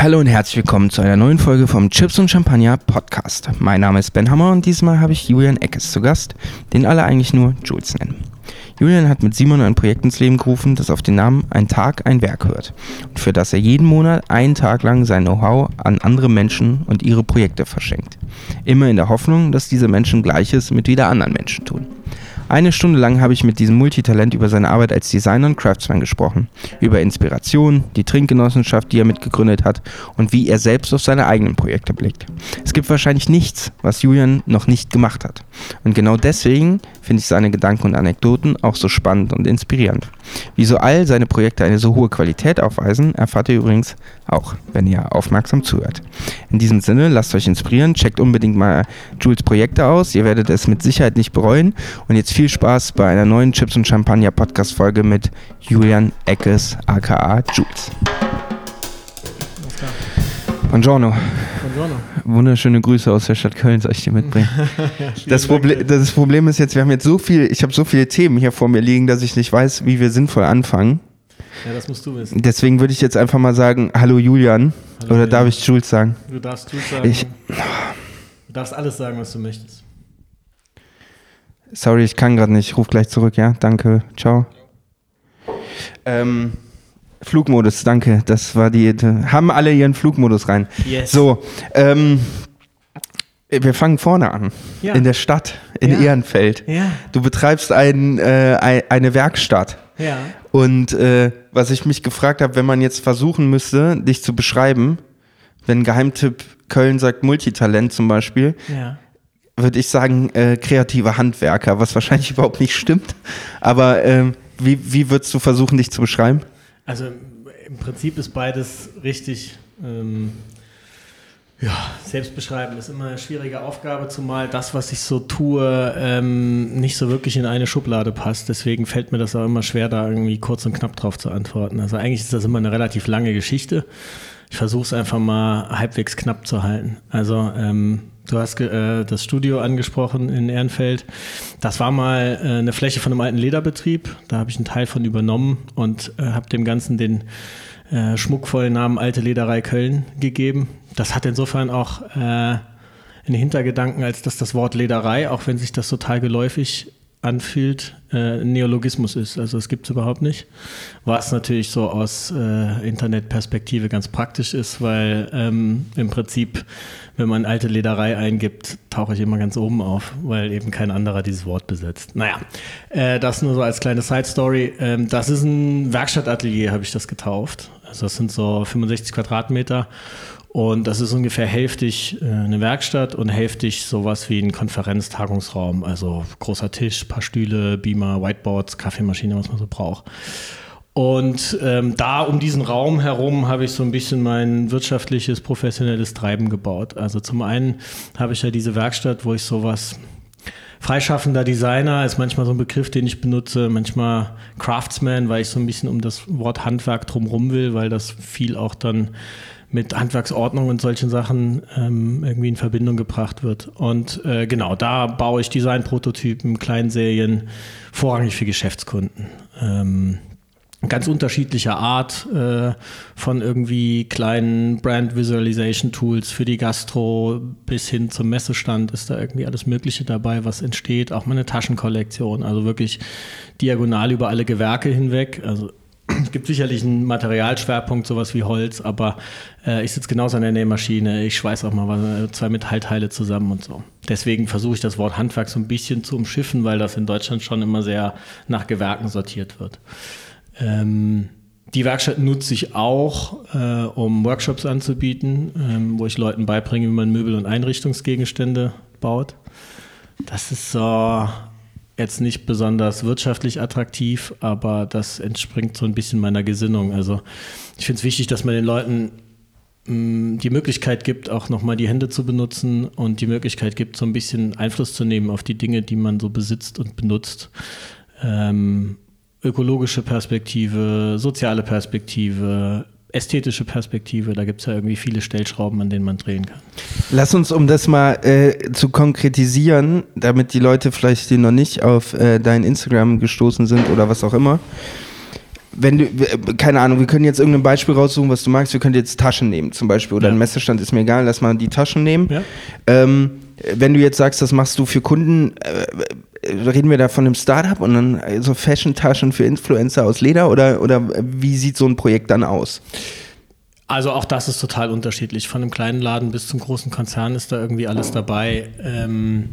Hallo und herzlich willkommen zu einer neuen Folge vom Chips und Champagner Podcast. Mein Name ist Ben Hammer und diesmal habe ich Julian Eckes zu Gast, den alle eigentlich nur Jules nennen. Julian hat mit Simon ein Projekt ins Leben gerufen, das auf den Namen Ein Tag, ein Werk hört und für das er jeden Monat einen Tag lang sein Know-how an andere Menschen und ihre Projekte verschenkt. Immer in der Hoffnung, dass diese Menschen Gleiches mit wieder anderen Menschen tun. Eine Stunde lang habe ich mit diesem Multitalent über seine Arbeit als Designer und Craftsman gesprochen, über Inspiration, die Trinkgenossenschaft, die er mitgegründet hat und wie er selbst auf seine eigenen Projekte blickt. Es gibt wahrscheinlich nichts, was Julian noch nicht gemacht hat. Und genau deswegen finde ich seine Gedanken und Anekdoten auch so spannend und inspirierend. Wieso all seine Projekte eine so hohe Qualität aufweisen, erfahrt ihr übrigens auch, wenn ihr aufmerksam zuhört. In diesem Sinne, lasst euch inspirieren, checkt unbedingt mal Jules Projekte aus, ihr werdet es mit Sicherheit nicht bereuen. Und jetzt viel Spaß bei einer neuen Chips und Champagner Podcast Folge mit Julian Eckes, aka Jules. Buongiorno. Buongiorno. Wunderschöne Grüße aus der Stadt Köln, soll ich dir mitbringen. das, Proble das Problem ist jetzt, wir haben jetzt so viel, ich habe so viele Themen hier vor mir liegen, dass ich nicht weiß, wie wir sinnvoll anfangen. Ja, das musst du wissen. Deswegen würde ich jetzt einfach mal sagen, hallo Julian. Hallo, Oder darf ich Jules sagen? Du darfst Jules sagen. Ich, du darfst alles sagen, was du möchtest. Sorry, ich kann gerade nicht. Ich rufe gleich zurück, ja? Danke. Ciao. Ähm, Flugmodus, danke. Das war die. Haben alle ihren Flugmodus rein. Yes. So, ähm, wir fangen vorne an. Ja. In der Stadt, in ja. Ehrenfeld. Ja. Du betreibst ein, äh, eine Werkstatt. Ja. Und äh, was ich mich gefragt habe, wenn man jetzt versuchen müsste, dich zu beschreiben, wenn Geheimtipp Köln sagt Multitalent zum Beispiel, ja. würde ich sagen äh, kreativer Handwerker, was wahrscheinlich überhaupt nicht stimmt. Aber äh, wie, wie würdest du versuchen, dich zu beschreiben? Also im Prinzip ist beides richtig. Ähm, ja, selbst beschreiben ist immer eine schwierige Aufgabe, zumal das, was ich so tue, ähm, nicht so wirklich in eine Schublade passt. Deswegen fällt mir das auch immer schwer, da irgendwie kurz und knapp drauf zu antworten. Also eigentlich ist das immer eine relativ lange Geschichte. Ich versuche es einfach mal halbwegs knapp zu halten. Also ähm, du hast äh, das Studio angesprochen in Ehrenfeld. Das war mal äh, eine Fläche von einem alten Lederbetrieb. Da habe ich einen Teil von übernommen und äh, habe dem Ganzen den äh, schmuckvollen Namen Alte Lederei Köln gegeben. Das hat insofern auch äh, einen Hintergedanken, als dass das Wort Lederei, auch wenn sich das total geläufig anfühlt, äh, Neologismus ist. Also es gibt es überhaupt nicht. Was natürlich so aus äh, Internetperspektive ganz praktisch ist, weil ähm, im Prinzip, wenn man alte Lederei eingibt, tauche ich immer ganz oben auf, weil eben kein anderer dieses Wort besetzt. Naja, äh, das nur so als kleine Side-Story. Ähm, das ist ein Werkstattatelier, habe ich das getauft. Also das sind so 65 Quadratmeter und das ist ungefähr hälftig äh, eine Werkstatt und hälftig sowas wie ein Konferenztagungsraum. Also großer Tisch, paar Stühle, Beamer, Whiteboards, Kaffeemaschine, was man so braucht. Und ähm, da um diesen Raum herum habe ich so ein bisschen mein wirtschaftliches, professionelles Treiben gebaut. Also zum einen habe ich ja diese Werkstatt, wo ich sowas freischaffender Designer ist manchmal so ein Begriff, den ich benutze, manchmal Craftsman, weil ich so ein bisschen um das Wort Handwerk drumherum will, weil das viel auch dann mit Handwerksordnung und solchen Sachen ähm, irgendwie in Verbindung gebracht wird. Und äh, genau, da baue ich Designprototypen, Kleinserien, vorrangig für Geschäftskunden. Ähm, ganz unterschiedlicher Art, äh, von irgendwie kleinen Brand Visualization Tools für die Gastro bis hin zum Messestand ist da irgendwie alles Mögliche dabei, was entsteht. Auch mal eine Taschenkollektion, also wirklich diagonal über alle Gewerke hinweg. Also es gibt sicherlich einen Materialschwerpunkt, sowas wie Holz, aber äh, ich sitze genauso an der Nähmaschine, ich schweiß auch mal zwei Metallteile zusammen und so. Deswegen versuche ich das Wort Handwerk so ein bisschen zu umschiffen, weil das in Deutschland schon immer sehr nach Gewerken sortiert wird. Ähm, die Werkstatt nutze ich auch, äh, um Workshops anzubieten, ähm, wo ich Leuten beibringe, wie man Möbel und Einrichtungsgegenstände baut. Das ist so jetzt nicht besonders wirtschaftlich attraktiv, aber das entspringt so ein bisschen meiner Gesinnung. Also ich finde es wichtig, dass man den Leuten mh, mm, die Möglichkeit gibt, auch nochmal die Hände zu benutzen und die Möglichkeit gibt, so ein bisschen Einfluss zu nehmen auf die Dinge, die man so besitzt und benutzt. Ähm, ökologische Perspektive, soziale Perspektive, ästhetische Perspektive. Da gibt es ja irgendwie viele Stellschrauben, an denen man drehen kann. Lass uns, um das mal äh, zu konkretisieren, damit die Leute vielleicht, die noch nicht auf äh, dein Instagram gestoßen sind oder was auch immer, wenn du, keine Ahnung, wir können jetzt irgendein Beispiel raussuchen, was du magst. Wir können jetzt Taschen nehmen, zum Beispiel, oder ja. ein Messerstand ist mir egal, lass mal die Taschen nehmen. Ja. Ähm, wenn du jetzt sagst, das machst du für Kunden, äh, reden wir da von einem Startup und dann äh, so Fashion-Taschen für Influencer aus Leder oder, oder wie sieht so ein Projekt dann aus? Also auch das ist total unterschiedlich. Von einem kleinen Laden bis zum großen Konzern ist da irgendwie alles dabei. Ähm,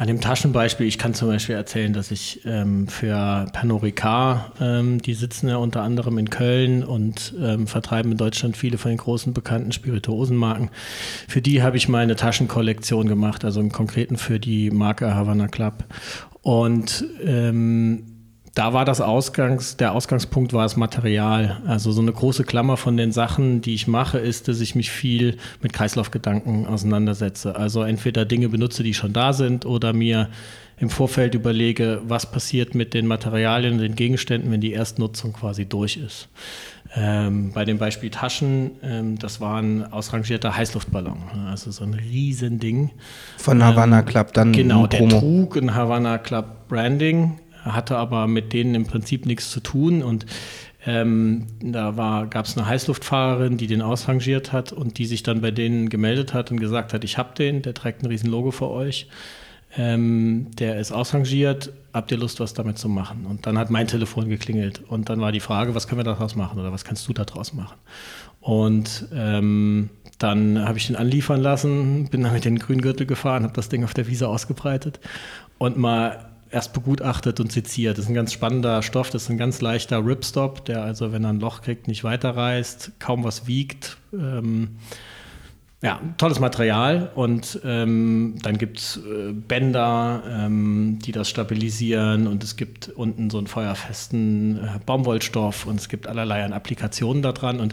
an dem Taschenbeispiel, ich kann zum Beispiel erzählen, dass ich ähm, für Pernod Ricard, ähm, die sitzen ja unter anderem in Köln und ähm, vertreiben in Deutschland viele von den großen bekannten Spirituosenmarken. Für die habe ich mal eine Taschenkollektion gemacht, also im Konkreten für die Marke Havana Club. Und ähm, da war das Ausgangs, der Ausgangspunkt war das Material. Also so eine große Klammer von den Sachen, die ich mache, ist, dass ich mich viel mit Kreislaufgedanken auseinandersetze. Also entweder Dinge benutze, die schon da sind, oder mir im Vorfeld überlege, was passiert mit den Materialien und den Gegenständen, wenn die Erstnutzung quasi durch ist. Ähm, bei dem Beispiel Taschen, ähm, das war ein ausrangierter Heißluftballon, also so ein Riesending. Von Havana Club dann. Genau, der trug ein Havana Club Branding hatte aber mit denen im Prinzip nichts zu tun und ähm, da gab es eine Heißluftfahrerin, die den ausrangiert hat und die sich dann bei denen gemeldet hat und gesagt hat, ich habe den, der trägt ein riesen Logo für euch. Ähm, der ist ausrangiert, habt ihr Lust, was damit zu machen? Und dann hat mein Telefon geklingelt und dann war die Frage, was können wir daraus machen oder was kannst du daraus machen? Und ähm, dann habe ich den anliefern lassen, bin dann mit den Grüngürtel gefahren, habe das Ding auf der Wiese ausgebreitet und mal erst begutachtet und seziert. Das ist ein ganz spannender Stoff, das ist ein ganz leichter Ripstop, der also, wenn er ein Loch kriegt, nicht weiterreißt, kaum was wiegt. Ähm, ja, tolles Material und ähm, dann gibt es äh, Bänder, ähm, die das stabilisieren und es gibt unten so einen feuerfesten äh, Baumwollstoff und es gibt allerlei an Applikationen daran und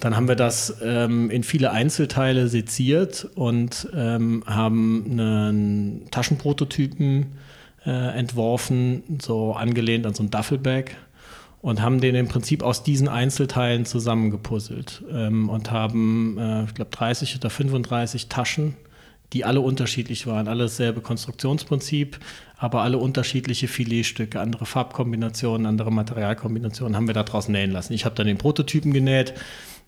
dann haben wir das ähm, in viele Einzelteile seziert und ähm, haben einen Taschenprototypen äh, entworfen, so angelehnt an so ein Duffelbag und haben den im Prinzip aus diesen Einzelteilen zusammengepuzzelt ähm, und haben, äh, ich glaube, 30 oder 35 Taschen, die alle unterschiedlich waren, alle dasselbe Konstruktionsprinzip, aber alle unterschiedliche Filetstücke, andere Farbkombinationen, andere Materialkombinationen haben wir daraus nähen lassen. Ich habe dann den Prototypen genäht,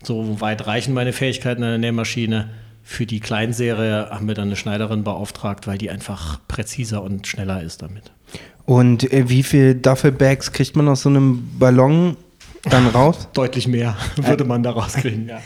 so weit reichen meine Fähigkeiten an der Nähmaschine für die Kleinserie haben wir dann eine Schneiderin beauftragt, weil die einfach präziser und schneller ist damit. Und äh, wie viel Duffelbags kriegt man aus so einem Ballon dann raus? Deutlich mehr würde man da rauskriegen, ja.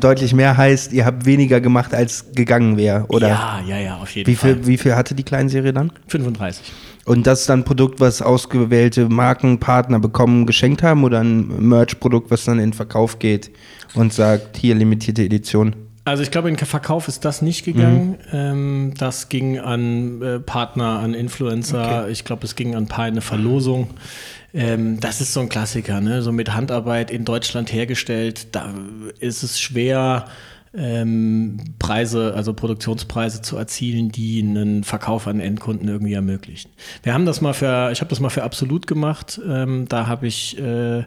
deutlich mehr heißt, ihr habt weniger gemacht, als gegangen wäre, oder? Ja, ja, ja, auf jeden wie Fall. Viel, wie viel hatte die Kleinserie dann? 35. Und das ist dann ein Produkt, was ausgewählte Markenpartner bekommen, geschenkt haben oder ein Merch-Produkt, was dann in den Verkauf geht und sagt, hier limitierte Edition? Also ich glaube, in Verkauf ist das nicht gegangen. Mhm. Ähm, das ging an äh, Partner, an Influencer. Okay. Ich glaube, es ging an ein paar in eine Verlosung. Ähm, das ist so ein Klassiker, ne? so mit Handarbeit in Deutschland hergestellt. Da ist es schwer, ähm, Preise, also Produktionspreise zu erzielen, die einen Verkauf an Endkunden irgendwie ermöglichen. Wir haben das mal für, ich habe das mal für Absolut gemacht. Ähm, da habe ich äh,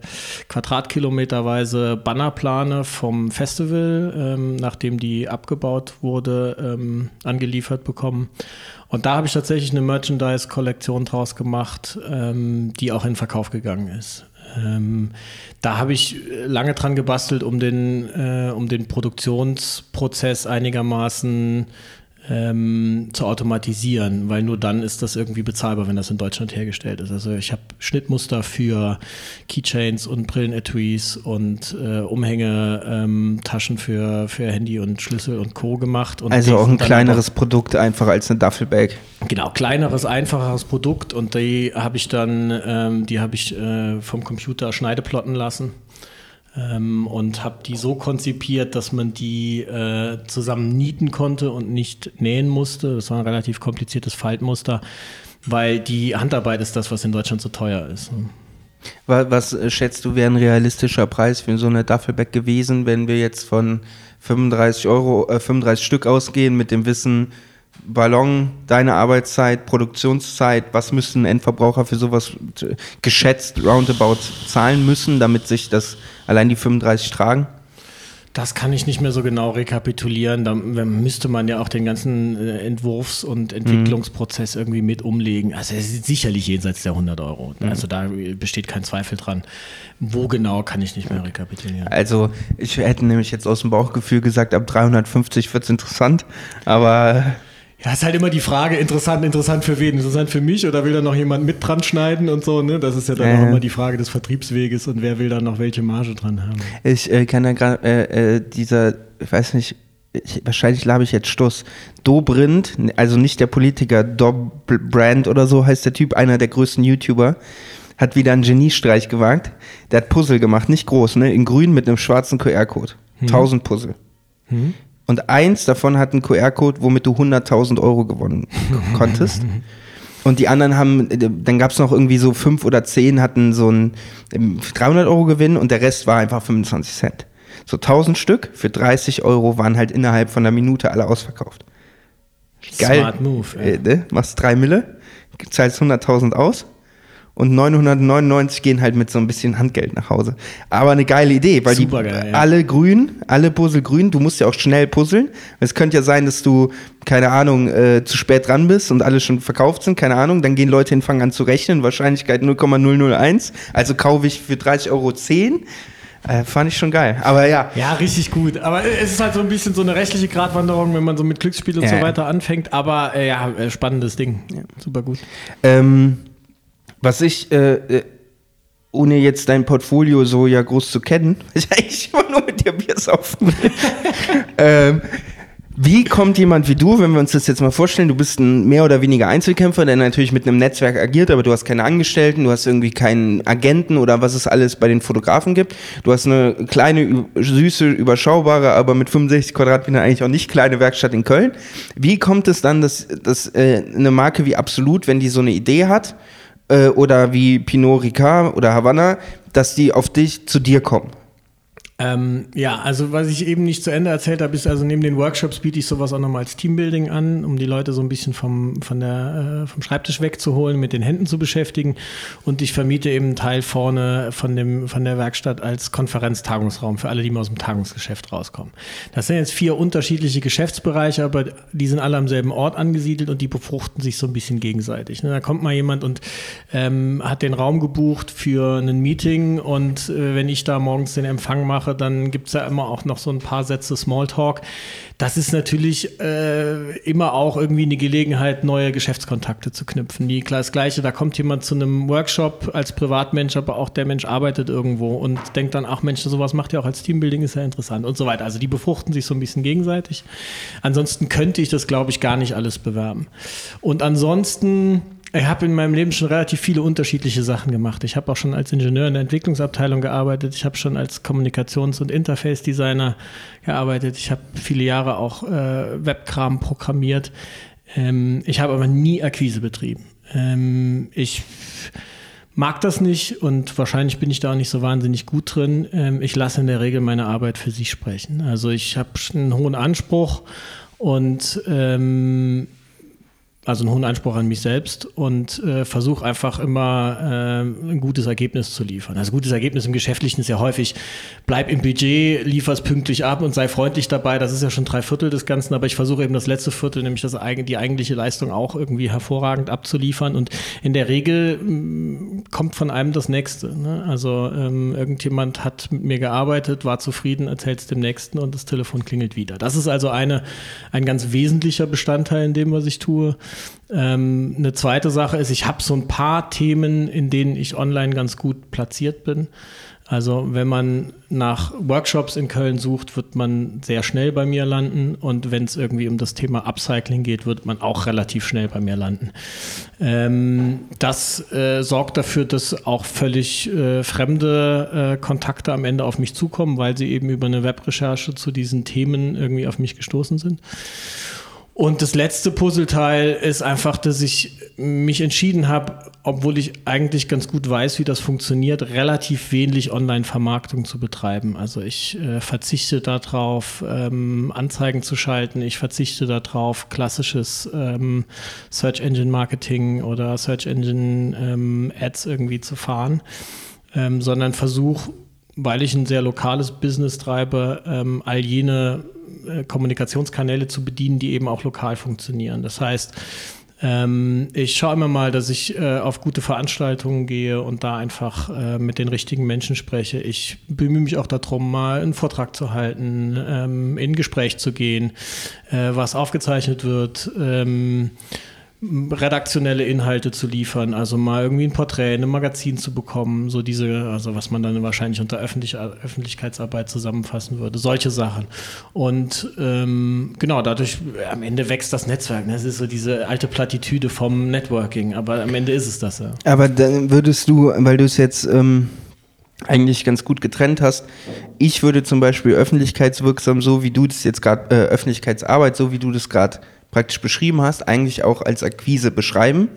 Quadratkilometerweise Bannerplane vom Festival, ähm, nachdem die abgebaut wurde, ähm, angeliefert bekommen. Und da habe ich tatsächlich eine Merchandise-Kollektion draus gemacht, ähm, die auch in Verkauf gegangen ist. Ähm, da habe ich lange dran gebastelt, um den, äh, um den Produktionsprozess einigermaßen ähm, zu automatisieren, weil nur dann ist das irgendwie bezahlbar, wenn das in Deutschland hergestellt ist. Also ich habe Schnittmuster für Keychains und Brillenetuis und äh, Umhänge, ähm, Taschen für, für Handy und Schlüssel und Co. gemacht. Und also auch ein kleineres auch, Produkt einfach als eine Duffelbag. Genau, kleineres, einfacheres Produkt und die habe ich dann, ähm, die habe ich äh, vom Computer schneideplotten lassen ähm, und habe die so konzipiert, dass man die äh, zusammen nieten konnte und nicht nähen musste. Das war ein relativ kompliziertes Faltmuster, weil die Handarbeit ist das, was in Deutschland so teuer ist. Was äh, schätzt du, wäre ein realistischer Preis für so eine Duffelbag gewesen, wenn wir jetzt von 35 Euro, äh, 35 Stück ausgehen mit dem Wissen, Ballon, deine Arbeitszeit, Produktionszeit, was müssen Endverbraucher für sowas geschätzt roundabout zahlen müssen, damit sich das allein die 35 tragen? Das kann ich nicht mehr so genau rekapitulieren. Da müsste man ja auch den ganzen äh, Entwurfs- und Entwicklungsprozess irgendwie mit umlegen. Also es ist sicherlich jenseits der 100 Euro. Mhm. Also da besteht kein Zweifel dran. Wo genau, kann ich nicht mehr rekapitulieren. Also ich hätte nämlich jetzt aus dem Bauchgefühl gesagt, ab 350 wird es interessant. Aber ja, ist halt immer die Frage, interessant, interessant für wen? Interessant für mich oder will da noch jemand mit dran schneiden und so, ne? Das ist ja dann äh. auch immer die Frage des Vertriebsweges und wer will da noch welche Marge dran haben. Ich äh, kann ja gerade, äh, äh, dieser, ich weiß nicht, ich, wahrscheinlich labe ich jetzt Stuss. Dobrindt, also nicht der Politiker, Brand oder so heißt der Typ, einer der größten YouTuber, hat wieder einen Geniestreich gewagt. Der hat Puzzle gemacht, nicht groß, ne? In grün mit einem schwarzen QR-Code. Hm. 1000 Puzzle. Hm. Und eins davon hat einen QR-Code, womit du 100.000 Euro gewonnen konntest. Und die anderen haben, dann gab es noch irgendwie so fünf oder zehn hatten so einen 300 Euro Gewinn und der Rest war einfach 25 Cent. So 1000 Stück für 30 Euro waren halt innerhalb von einer Minute alle ausverkauft. Geil. Smart Move. Äh, ne? Machst drei Mille, zahlst 100.000 aus und 999 gehen halt mit so ein bisschen Handgeld nach Hause. Aber eine geile Idee, weil Super die ja. alle grün, alle Puzzle grün, du musst ja auch schnell puzzeln. Es könnte ja sein, dass du, keine Ahnung, äh, zu spät dran bist und alle schon verkauft sind, keine Ahnung, dann gehen Leute hin, fangen an zu rechnen, Wahrscheinlichkeit 0,001, also kaufe ich für 30 Euro 10. Äh, fand ich schon geil. Aber ja. Ja, richtig gut. Aber es ist halt so ein bisschen so eine rechtliche Gratwanderung, wenn man so mit Glücksspiel und ja. so weiter anfängt. Aber äh, ja, äh, spannendes Ding. Ja. Super gut. Ähm, was ich, äh, äh, ohne jetzt dein Portfolio so ja groß zu kennen, ich eigentlich immer nur mit dir Bier saufen ähm, wie kommt jemand wie du, wenn wir uns das jetzt mal vorstellen, du bist ein mehr oder weniger Einzelkämpfer, der natürlich mit einem Netzwerk agiert, aber du hast keine Angestellten, du hast irgendwie keinen Agenten oder was es alles bei den Fotografen gibt. Du hast eine kleine, süße, überschaubare, aber mit 65 Quadratmetern eigentlich auch nicht kleine Werkstatt in Köln. Wie kommt es dann, dass, dass äh, eine Marke wie Absolut, wenn die so eine Idee hat, äh, oder wie Pinot Ricard oder Havanna, dass die auf dich zu dir kommen. Ähm, ja, also was ich eben nicht zu Ende erzählt habe, ist also neben den Workshops biete ich sowas auch nochmal als Teambuilding an, um die Leute so ein bisschen vom, von der, äh, vom Schreibtisch wegzuholen, mit den Händen zu beschäftigen. Und ich vermiete eben einen Teil vorne von, dem, von der Werkstatt als Konferenztagungsraum für alle, die mal aus dem Tagungsgeschäft rauskommen. Das sind jetzt vier unterschiedliche Geschäftsbereiche, aber die sind alle am selben Ort angesiedelt und die befruchten sich so ein bisschen gegenseitig. Ne? Da kommt mal jemand und ähm, hat den Raum gebucht für ein Meeting und äh, wenn ich da morgens den Empfang mache, mache, dann gibt es ja immer auch noch so ein paar Sätze Smalltalk. Das ist natürlich äh, immer auch irgendwie eine Gelegenheit, neue Geschäftskontakte zu knüpfen. Die, das Gleiche, da kommt jemand zu einem Workshop als Privatmensch, aber auch der Mensch arbeitet irgendwo und denkt dann, ach Mensch, sowas macht ja auch als Teambuilding, ist ja interessant und so weiter. Also die befruchten sich so ein bisschen gegenseitig. Ansonsten könnte ich das, glaube ich, gar nicht alles bewerben. Und ansonsten ich habe in meinem Leben schon relativ viele unterschiedliche Sachen gemacht. Ich habe auch schon als Ingenieur in der Entwicklungsabteilung gearbeitet. Ich habe schon als Kommunikations- und Interface-Designer gearbeitet. Ich habe viele Jahre auch äh, Webkram programmiert. Ähm, ich habe aber nie Akquise betrieben. Ähm, ich mag das nicht und wahrscheinlich bin ich da auch nicht so wahnsinnig gut drin. Ähm, ich lasse in der Regel meine Arbeit für sich sprechen. Also ich habe einen hohen Anspruch und ähm, also einen hohen Anspruch an mich selbst und äh, versuche einfach immer äh, ein gutes Ergebnis zu liefern. Also gutes Ergebnis im Geschäftlichen ist ja häufig, bleib im Budget, liefer es pünktlich ab und sei freundlich dabei. Das ist ja schon drei Viertel des Ganzen, aber ich versuche eben das letzte Viertel, nämlich das, die eigentliche Leistung auch irgendwie hervorragend abzuliefern. Und in der Regel mh, mm, kommt von einem das Nächste. Ne? Also ähm, irgendjemand hat mit mir gearbeitet, war zufrieden, erzählt es dem Nächsten und das Telefon klingelt wieder. Das ist also eine, ein ganz wesentlicher Bestandteil in dem, was ich tue. Ähm, eine zweite Sache ist, ich habe so ein paar Themen, in denen ich online ganz gut platziert bin. Also wenn man nach Workshops in Köln sucht, wird man sehr schnell bei mir landen. Und wenn es irgendwie um das Thema Upcycling geht, wird man auch relativ schnell bei mir landen. Ähm, das äh, sorgt dafür, dass auch völlig äh, fremde äh, Kontakte am Ende auf mich zukommen, weil sie eben über eine Webrecherche zu diesen Themen irgendwie auf mich gestoßen sind. Und das letzte Puzzleteil ist einfach, dass ich mich entschieden habe, obwohl ich eigentlich ganz gut weiß, wie das funktioniert, relativ wenig Online-Vermarktung zu betreiben. Also ich äh, verzichte darauf, ähm, Anzeigen zu schalten. Ich verzichte darauf, klassisches ähm, Search Engine Marketing oder Search Engine ähm, Ads irgendwie zu fahren, ähm, sondern versuche weil ich ein sehr lokales Business treibe, ähm, all jene äh, Kommunikationskanäle zu bedienen, die eben auch lokal funktionieren. Das heißt, ähm, ich schaue immer mal, dass ich äh, auf gute Veranstaltungen gehe und da einfach äh, mit den richtigen Menschen spreche. Ich bemühe mich auch darum, mal einen Vortrag zu halten, ähm, in Gespräch zu gehen, äh, was aufgezeichnet wird. Redaktionelle Inhalte zu liefern, also mal irgendwie ein Porträt in einem Magazin zu bekommen, so diese, also was man dann wahrscheinlich unter Öffentlich Öffentlichkeitsarbeit zusammenfassen würde, solche Sachen. Und ähm, genau, dadurch, am Ende wächst das Netzwerk. Ne? Das ist so diese alte Plattitüde vom Networking, aber am Ende ist es das ja. Aber dann würdest du, weil du es jetzt ähm, eigentlich ganz gut getrennt hast, ich würde zum Beispiel öffentlichkeitswirksam, so wie du das jetzt gerade, äh, Öffentlichkeitsarbeit, so wie du das gerade praktisch beschrieben hast, eigentlich auch als Akquise beschreiben.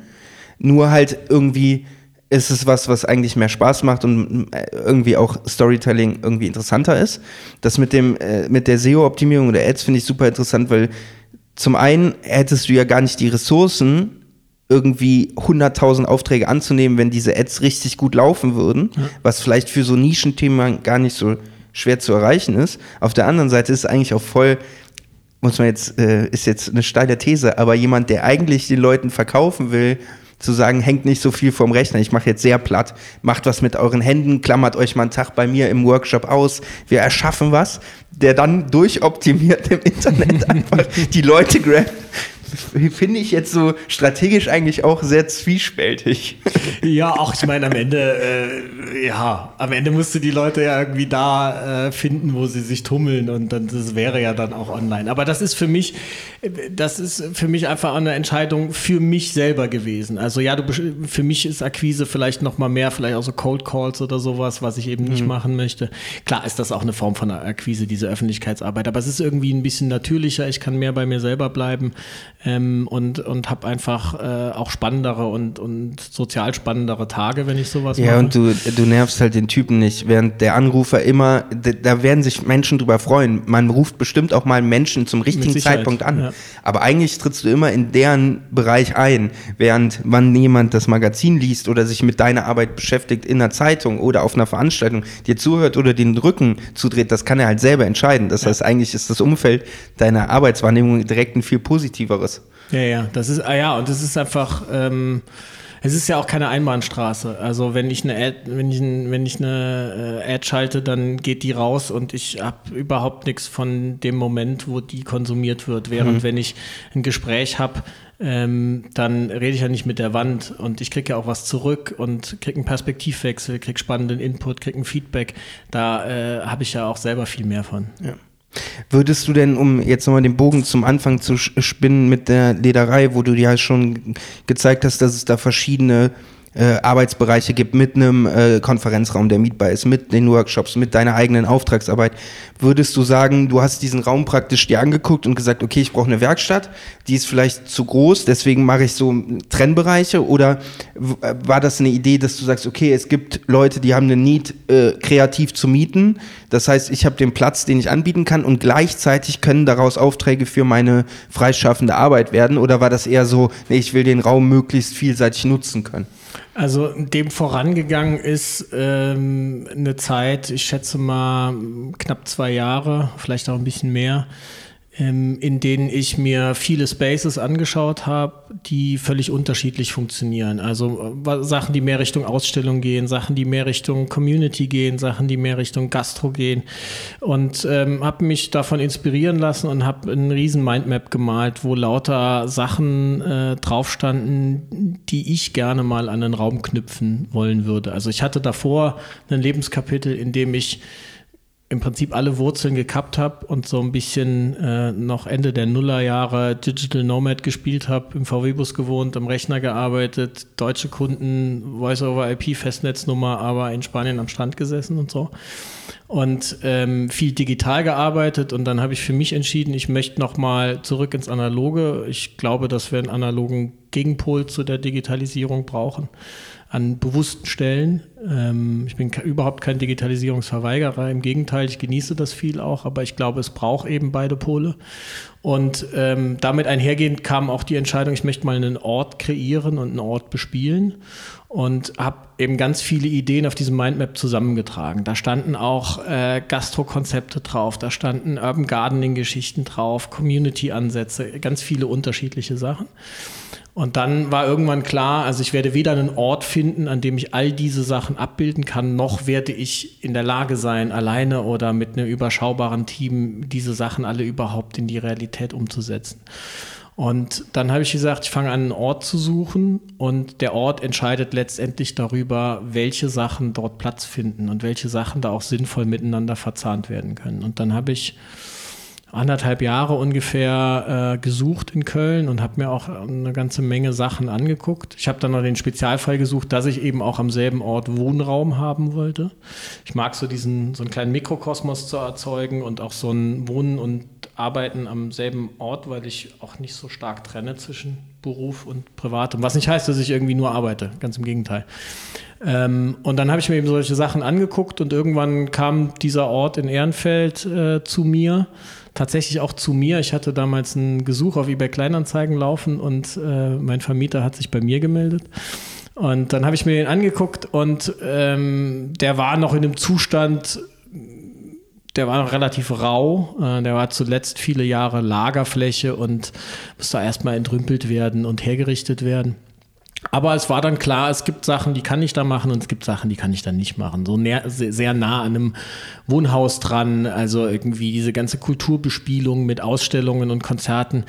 Nur halt irgendwie ist es was, was eigentlich mehr Spaß macht und äh, irgendwie auch Storytelling irgendwie interessanter ist. Das mit dem, äh, mit der SEO-Optimierung oder Ads finde ich super interessant, weil zum einen hättest du ja gar nicht die Ressourcen, irgendwie 100.000 Aufträge anzunehmen, wenn diese Ads richtig gut laufen würden, ja. was vielleicht für so Nischenthemen gar nicht so schwer zu erreichen ist. Auf der anderen Seite ist es eigentlich auch voll muss man jetzt, äh, ist jetzt eine steile These, aber jemand, der eigentlich den Leuten verkaufen will, zu sagen, hängt nicht so viel vom Rechner, ich mache jetzt sehr platt, macht was mit euren Händen, klammert euch mal einen Tag bei mir im Workshop aus, wir erschaffen was, der dann durchoptimiert im Internet einfach die Leute grabt finde ich jetzt so strategisch eigentlich auch sehr zwiespältig. Ja, auch ich meine, am Ende, äh, ja, am Ende musst du die Leute ja irgendwie da äh, finden, wo sie sich tummeln und dann, das wäre ja dann auch online. Aber das ist für mich, das ist für mich einfach eine Entscheidung für mich selber gewesen. Also ja, du, für mich ist Akquise vielleicht noch mal mehr, vielleicht auch so Cold Calls oder sowas, was ich eben nicht mhm. machen möchte. Klar ist das auch eine Form von Akquise, diese Öffentlichkeitsarbeit, aber es ist irgendwie ein bisschen natürlicher. Ich kann mehr bei mir selber bleiben ähm, und, und habe einfach äh, auch spannendere und, und sozial spannendere Tage, wenn ich sowas ja, mache. Ja, und du, du nervst halt den Typen nicht, während der Anrufer immer, da werden sich Menschen drüber freuen. Man ruft bestimmt auch mal Menschen zum richtigen Zeitpunkt an. Ja. Aber eigentlich trittst du immer in deren Bereich ein, während wann jemand das Magazin liest oder sich mit deiner Arbeit beschäftigt in einer Zeitung oder auf einer Veranstaltung, dir zuhört oder den Rücken zudreht, das kann er halt selber entscheiden. Das heißt, eigentlich ist das Umfeld deiner Arbeitswahrnehmung direkt ein viel positiveres. Ja, ja, das ist, ah ja, und das ist einfach, ähm, es ist ja auch keine Einbahnstraße. Also wenn ich eine Ad, wenn ich, wenn ich eine äh, Ad schalte, dann geht die raus und ich habe überhaupt nichts von dem Moment, wo die konsumiert wird. Während mhm. wenn ich ein Gespräch habe, ähm, dann rede ich ja nicht mit der Wand und ich kriege ja auch was zurück und kriege einen Perspektivwechsel, kriege spannenden Input, kriege ein Feedback. Da äh, habe ich ja auch selber viel mehr von. Ja. Würdest du denn, um jetzt nochmal den Bogen zum Anfang zu spinnen mit der Lederei, wo du ja schon gezeigt hast, dass es da verschiedene äh, Arbeitsbereiche gibt mit einem äh, Konferenzraum, der mietbar ist, mit den Workshops, mit deiner eigenen Auftragsarbeit, würdest du sagen, du hast diesen Raum praktisch dir angeguckt und gesagt, okay, ich brauche eine Werkstatt, die ist vielleicht zu groß, deswegen mache ich so Trennbereiche? Oder äh, war das eine Idee, dass du sagst, okay, es gibt Leute, die haben eine Need, äh, kreativ zu mieten, das heißt, ich habe den Platz, den ich anbieten kann und gleichzeitig können daraus Aufträge für meine freischaffende Arbeit werden? Oder war das eher so, nee, ich will den Raum möglichst vielseitig nutzen können? Also dem vorangegangen ist ähm, eine Zeit, ich schätze mal knapp zwei Jahre, vielleicht auch ein bisschen mehr, in denen ich mir viele Spaces angeschaut habe, die völlig unterschiedlich funktionieren. Also äh, Sachen, die mehr Richtung Ausstellung gehen, Sachen, die mehr Richtung Community gehen, Sachen, die mehr Richtung Gastro gehen. Und ähm, habe mich davon inspirieren lassen und habe einen riesen Mindmap gemalt, wo lauter Sachen äh, drauf standen, die ich gerne mal an den Raum knüpfen wollen würde. Also ich hatte davor ein Lebenskapitel, in dem ich im Prinzip alle Wurzeln gekappt habe und so ein bisschen äh, noch Ende der Nullerjahre Digital Nomad gespielt habe, im VW-Bus gewohnt, am Rechner gearbeitet, deutsche Kunden, Voice-over-IP-Festnetznummer, aber in Spanien am Strand gesessen und so. Und ähm, viel digital gearbeitet und dann habe ich für mich entschieden, ich möchte nochmal zurück ins Analoge. Ich glaube, dass wir einen analogen Gegenpol zu der Digitalisierung brauchen an bewussten Stellen Ähm, ich bin überhaupt kein Digitalisierungsverweigerer. Im Gegenteil, ich genieße das viel auch, aber ich glaube, es braucht eben beide Pole. Und ähm, damit einhergehend kam auch die Entscheidung, ich möchte mal einen Ort kreieren und einen Ort bespielen und habe eben ganz viele Ideen auf diesem Mindmap zusammengetragen. Da standen auch äh, Gastro-Konzepte drauf, da standen Urban Gardening-Geschichten drauf, Community-Ansätze, ganz viele unterschiedliche Sachen. Und dann war irgendwann klar, also ich werde weder einen Ort finden, an dem ich all diese Sachen abbilden kann, noch werde ich in der Lage sein, alleine oder mit einem überschaubaren Team diese Sachen alle überhaupt in die Realität umzusetzen. Und dann habe ich gesagt, ich fange an, einen Ort zu suchen und der Ort entscheidet letztendlich darüber, welche Sachen dort Platz finden und welche Sachen da auch sinnvoll miteinander verzahnt werden können. Und dann habe ich anderthalb Jahre ungefähr äh, gesucht in Köln und habe mir auch eine ganze Menge Sachen angeguckt. Ich habe dann noch den Spezialfall gesucht, dass ich eben auch am selben Ort Wohnraum haben wollte. Ich mag so diesen so einen kleinen Mikrokosmos zu erzeugen und auch so ein Wohnen und Arbeiten am selben Ort, weil ich auch nicht so stark trenne zwischen Beruf und Privatem. Was nicht heißt, dass ich irgendwie nur arbeite, ganz im Gegenteil. Ähm, und dann habe ich mir eben solche Sachen angeguckt und irgendwann kam dieser Ort in Ehrenfeld äh, zu mir tatsächlich auch zu mir. Ich hatte damals ein Gesuch auf eBay Kleinanzeigen laufen und äh, mein Vermieter hat sich bei mir gemeldet. Und dann habe ich mir den angeguckt und ähm, der war noch in einem Zustand, der war noch relativ rau. Äh, der war zuletzt viele Jahre Lagerfläche und musste erstmal entrümpelt werden und hergerichtet werden. Aber es war dann klar, es gibt Sachen, die kann ich da machen und es gibt Sachen, die kann ich dann nicht machen. So näher, sehr nah an einem Wohnhaus dran, also irgendwie diese ganze Kulturbespielung mit Ausstellungen und Konzerten,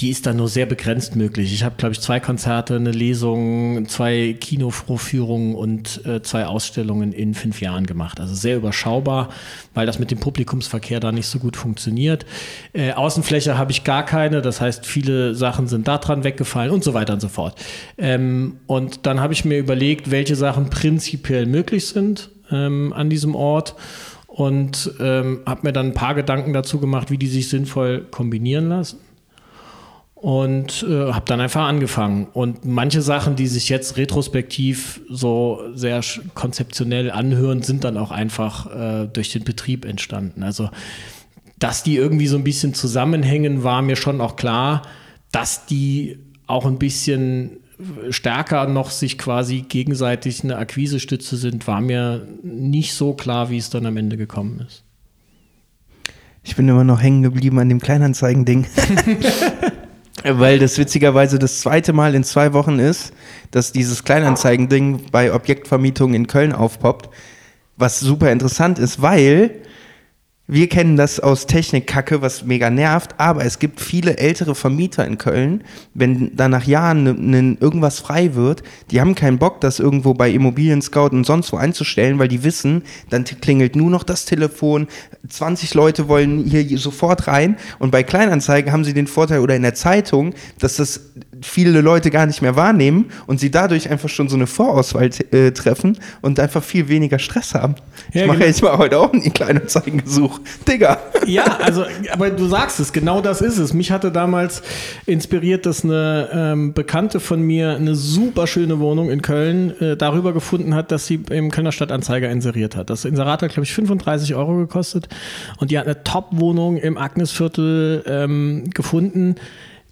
die ist dann nur sehr begrenzt möglich. Ich habe, glaube ich, zwei Konzerte, eine Lesung, zwei Kinovorführungen und äh, zwei Ausstellungen in fünf Jahren gemacht. Also sehr überschaubar, weil das mit dem Publikumsverkehr da nicht so gut funktioniert. Äh, Außenfläche habe ich gar keine, das heißt, viele Sachen sind da dran weggefallen und so weiter und so fort. Ähm, und dann habe ich mir überlegt, welche Sachen prinzipiell möglich sind ähm, an diesem Ort und ähm, habe mir dann ein paar Gedanken dazu gemacht, wie die sich sinnvoll kombinieren lassen und äh, habe dann einfach angefangen. Und manche Sachen, die sich jetzt retrospektiv so sehr konzeptionell anhören, sind dann auch einfach äh, durch den Betrieb entstanden. Also, dass die irgendwie so ein bisschen zusammenhängen, war mir schon auch klar, dass die auch ein bisschen stärker noch sich quasi gegenseitig eine Akquisestütze sind, war mir nicht so klar, wie es dann am Ende gekommen ist. Ich bin immer noch hängen geblieben an dem Kleinanzeigen-Ding. Weil das witzigerweise das zweite Mal in zwei Wochen ist, dass dieses Kleinanzeigen-Ding bei Objektvermietung in Köln aufpoppt. Was super interessant ist, weil wir kennen das aus Technikkacke, was mega nervt, aber es gibt viele ältere Vermieter in Köln, wenn da nach Jahren ne, ne, irgendwas frei wird, die haben keinen Bock, das irgendwo bei Immobilien Scout und sonst wo einzustellen, weil die wissen, dann klingelt nur noch das Telefon, 20 Leute wollen hier sofort rein und bei Kleinanzeigen haben sie den Vorteil oder in der Zeitung, dass das viele Leute gar nicht mehr wahrnehmen und sie dadurch einfach schon so eine Vorauswahl äh, treffen und einfach viel weniger Stress haben. Ja, ich mache genau. jetzt mal heute auch einen Kleinanzeigengesuch. Digga. Ja, also, aber du sagst es, genau das ist es. Mich hatte damals inspiriert, dass eine ähm, Bekannte von mir eine super schöne Wohnung in Köln äh, darüber gefunden hat, dass sie im Kölner Stadtanzeiger inseriert hat. Das Inserat hat, glaube ich, 35 Euro gekostet und die hat eine Top-Wohnung im Agnesviertel ähm, gefunden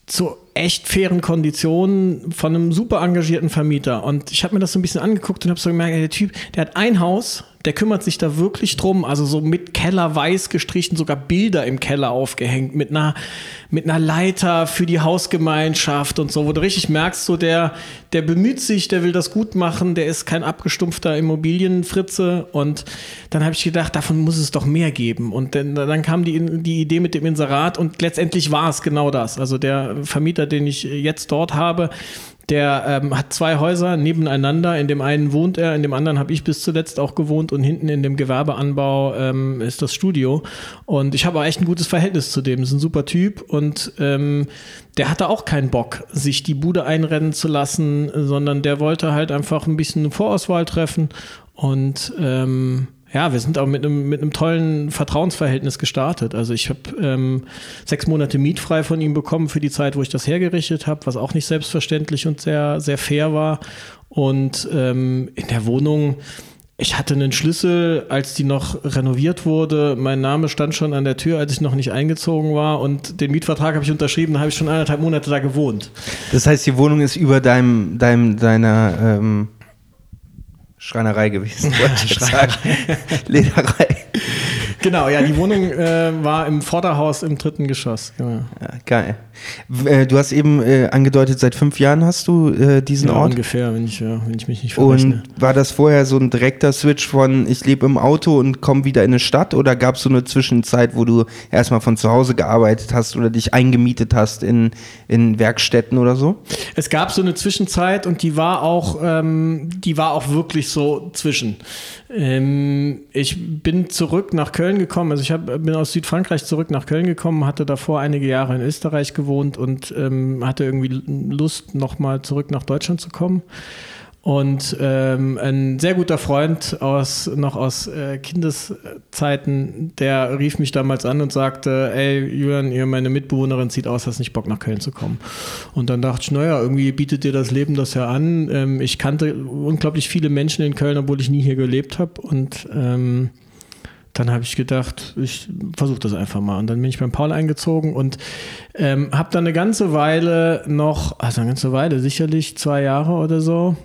zu echt fairen Konditionen von einem super engagierten Vermieter. Und ich habe mir das so ein bisschen angeguckt und habe so gemerkt, der Typ, der hat ein Haus, der kümmert sich da wirklich drum, also so mit Keller weiß gestrichen, sogar Bilder im Keller aufgehängt, mit einer, mit einer Leiter für die Hausgemeinschaft und so, wo du richtig merkst, so der, der bemüht sich, der will das gut machen, der ist kein abgestumpfter Immobilienfritze. Und dann habe ich gedacht, davon muss es doch mehr geben. Und dann, dann kam die, die Idee mit dem Inserat und letztendlich war es genau das, also der Vermieter, den ich jetzt dort habe, der ähm, hat zwei Häuser nebeneinander. In dem einen wohnt er, in dem anderen habe ich bis zuletzt auch gewohnt und hinten in dem Gewerbeanbau ähm, ist das Studio. Und ich habe auch echt ein gutes Verhältnis zu dem. Ist ein super Typ und ähm, der hatte auch keinen Bock, sich die Bude einrennen zu lassen, sondern der wollte halt einfach ein bisschen eine Vorauswahl treffen und ähm, ja, wir sind auch mit einem, mit einem tollen Vertrauensverhältnis gestartet. Also ich habe ähm, sechs Monate mietfrei von ihm bekommen für die Zeit, wo ich das hergerichtet habe, was auch nicht selbstverständlich und sehr, sehr fair war. Und ähm, in der Wohnung ich hatte einen Schlüssel, als die noch renoviert wurde. Mein Name stand schon an der Tür, als ich noch nicht eingezogen war. Und den Mietvertrag habe ich unterschrieben, da habe ich schon eineinhalb Monate da gewohnt. Das heißt, die Wohnung ist über deinem, deinem deiner ähm, Schreinerei gewesen, wollte ich sagen. Lederei. Genau, ja, die Wohnung äh, war im Vorderhaus im dritten Geschoss. Genau. Ja, geil. Äh, du hast eben äh, angedeutet, seit fünf Jahren hast du äh, diesen ja, Ort? ungefähr, wenn ich, ja, wenn ich mich nicht verrechne. Und war das vorher so ein direkter Switch von ich lebe im Auto und komme wieder in eine Stadt oder gab es so eine Zwischenzeit, wo du erstmal von zu Hause gearbeitet hast oder dich eingemietet hast in, in Werkstätten oder so? Es gab so eine Zwischenzeit und die war auch, ähm, die war auch wirklich so zwischen. Ähm, ich bin zurück nach Köln gekommen, also ich hab, bin aus Südfrankreich zurück nach Köln gekommen, hatte davor einige Jahre in Österreich gewohnt und ähm, hatte irgendwie Lust, nochmal zurück nach Deutschland zu kommen. Und ähm, ein sehr guter Freund aus noch aus äh, Kindeszeiten, der rief mich damals an und sagte, ey Julian, ihr meine Mitbewohnerin zieht aus, hast nicht Bock nach Köln zu kommen. Und dann dachte ich, naja, irgendwie bietet dir das Leben das ja an. Ähm, ich kannte unglaublich viele Menschen in Köln, obwohl ich nie hier gelebt habe. Und ähm, dann habe ich gedacht, ich versuche das einfach mal. Und dann bin ich beim Paul eingezogen und ähm, habe dann eine ganze Weile noch, also eine ganze Weile, sicherlich zwei Jahre oder so,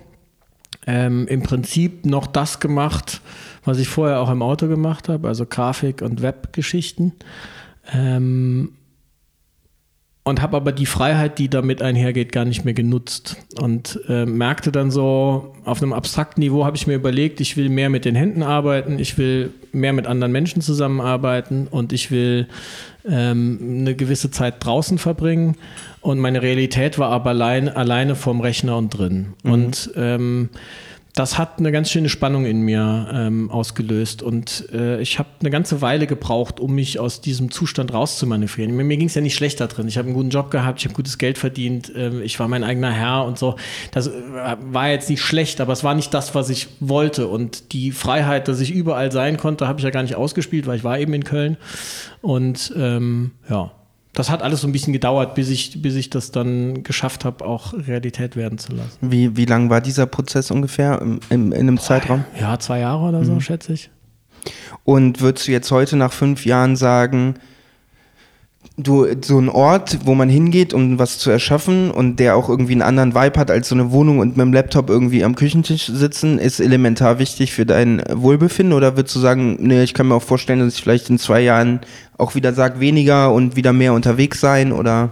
ähm, im Prinzip noch das gemacht, was ich vorher auch im Auto gemacht habe, also Grafik- und Webgeschichten. Ähm, und habe aber die Freiheit, die damit einhergeht, gar nicht mehr genutzt. Und äh, merkte dann so, auf einem abstrakten Niveau habe ich mir überlegt, ich will mehr mit den Händen arbeiten, ich will mehr mit anderen Menschen zusammenarbeiten und ich will ähm, eine gewisse Zeit draußen verbringen. Und meine Realität war aber allein, alleine vorm Rechner und drin. Mhm. Und ähm, das hat eine ganz schöne Spannung in mir ähm, ausgelöst und äh, ich habe eine ganze Weile gebraucht, um mich aus diesem Zustand rauszumanövrieren. Mir, mir ging es ja nicht schlecht da drin. Ich habe einen guten Job gehabt, ich habe gutes Geld verdient, äh, ich war mein eigener Herr und so. Das äh, war jetzt nicht schlecht, aber es war nicht das, was ich wollte. Und die Freiheit, dass ich überall sein konnte, habe ich ja gar nicht ausgespielt, weil ich war eben in Köln. Und ähm, ja, das hat alles so ein bisschen gedauert, bis ich, bis ich das dann geschafft habe, auch Realität werden zu lassen. Wie, wie lang war dieser Prozess ungefähr im, im, in einem Boah, Zeitraum? Ja, zwei Jahre oder so, mhm. schätze ich. Und würdest du jetzt heute nach fünf Jahren sagen, du, so ein Ort, wo man hingeht, um was zu erschaffen und der auch irgendwie einen anderen Vibe hat als so eine Wohnung und mit dem Laptop irgendwie am Küchentisch sitzen, ist elementar wichtig für dein Wohlbefinden? Oder würdest du sagen, nee, ich kann mir auch vorstellen, dass ich vielleicht in zwei Jahren auch wieder sage, weniger und wieder mehr unterwegs sein oder?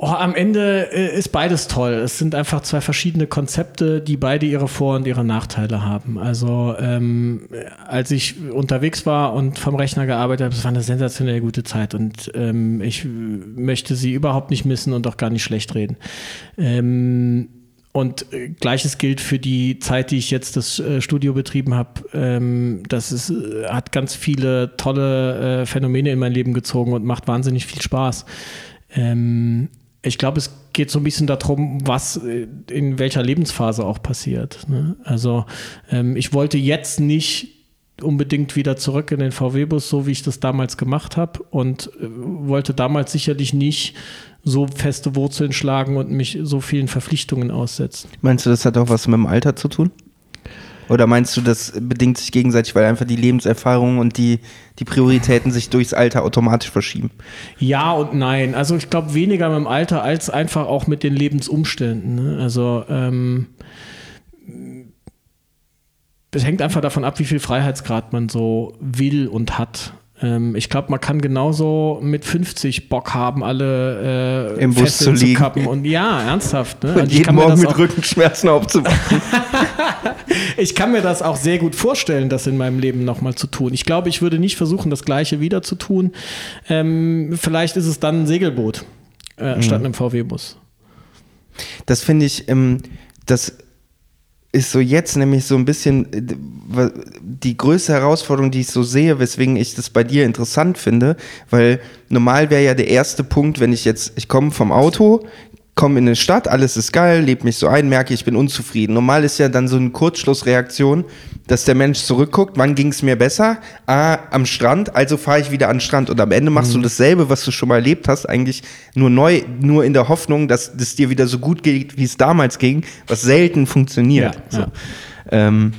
Oh, am Ende äh, ist beides toll. Es sind einfach zwei verschiedene Konzepte, die beide ihre Vor- und ihre Nachteile haben. Also ähm, als ich unterwegs war und vom Rechner gearbeitet habe, es war eine sensationell gute Zeit und ähm, ich möchte sie überhaupt nicht missen und auch gar nicht schlecht reden. Ähm, und äh, gleiches gilt für die Zeit, die ich jetzt das äh, Studio betrieben habe. Ähm, das ist, hat ganz viele tolle Phänomene in mein Leben gezogen und macht wahnsinnig viel Spaß. Ähm, ich glaube, es geht so ein bisschen darum, was äh, in welcher Lebensphase auch passiert. Ne? Also ähm, ich wollte jetzt nicht unbedingt wieder zurück in den VW-Bus, so wie ich das damals gemacht habe und äh, wollte damals sicherlich nicht so feste Wurzeln schlagen und mich so vielen Verpflichtungen aussetzen. Meinst du, das hat auch was mit dem Alter zu tun? Oder meinst du, das bedingt sich gegenseitig, weil einfach die Lebenserfahrung und die, die Prioritäten sich durchs Alter automatisch verschieben? Ja und nein. Also ich glaube weniger mit dem Alter als einfach auch mit den Lebensumständen. Ne? Also ähm, es hängt einfach davon ab, wie viel Freiheitsgrad man so will und hat. Ähm, ich glaube, man kann genauso mit 50 Bock haben, alle äh, im Bus zu, liegen. kappen. Und ja, ernsthaft. Ne? Und also jeden Morgen mit Rückenschmerzen aufzuwachen. ich kann mir das auch sehr gut vorstellen, das in meinem Leben nochmal zu tun. Ich glaube, ich würde nicht versuchen, das Gleiche wieder zu tun. Ähm, vielleicht ist es dann ein Segelboot äh, mhm. statt einem VW-Bus. Das finde ich, ähm, das ist so jetzt nämlich so ein bisschen äh, die größte Herausforderung, die ich so sehe, weswegen ich das bei dir interessant finde, weil normal wäre ja der erste Punkt, wenn ich jetzt, ich komme vom Auto, komme in eine Stadt, alles ist geil, lebe mich so ein, merke, ich bin unzufrieden. Normal ist ja dann so eine Kurzschlussreaktion, dass der Mensch zurückguckt, wann ging es mir besser? Ah, am Strand, also fahre ich wieder an den Strand. Und am Ende machst mhm. du dasselbe, was du schon mal erlebt hast, eigentlich nur neu, nur in der Hoffnung, dass es dir wieder so gut geht, wie es damals ging, was selten funktioniert. Ja, so. ja. Ähm,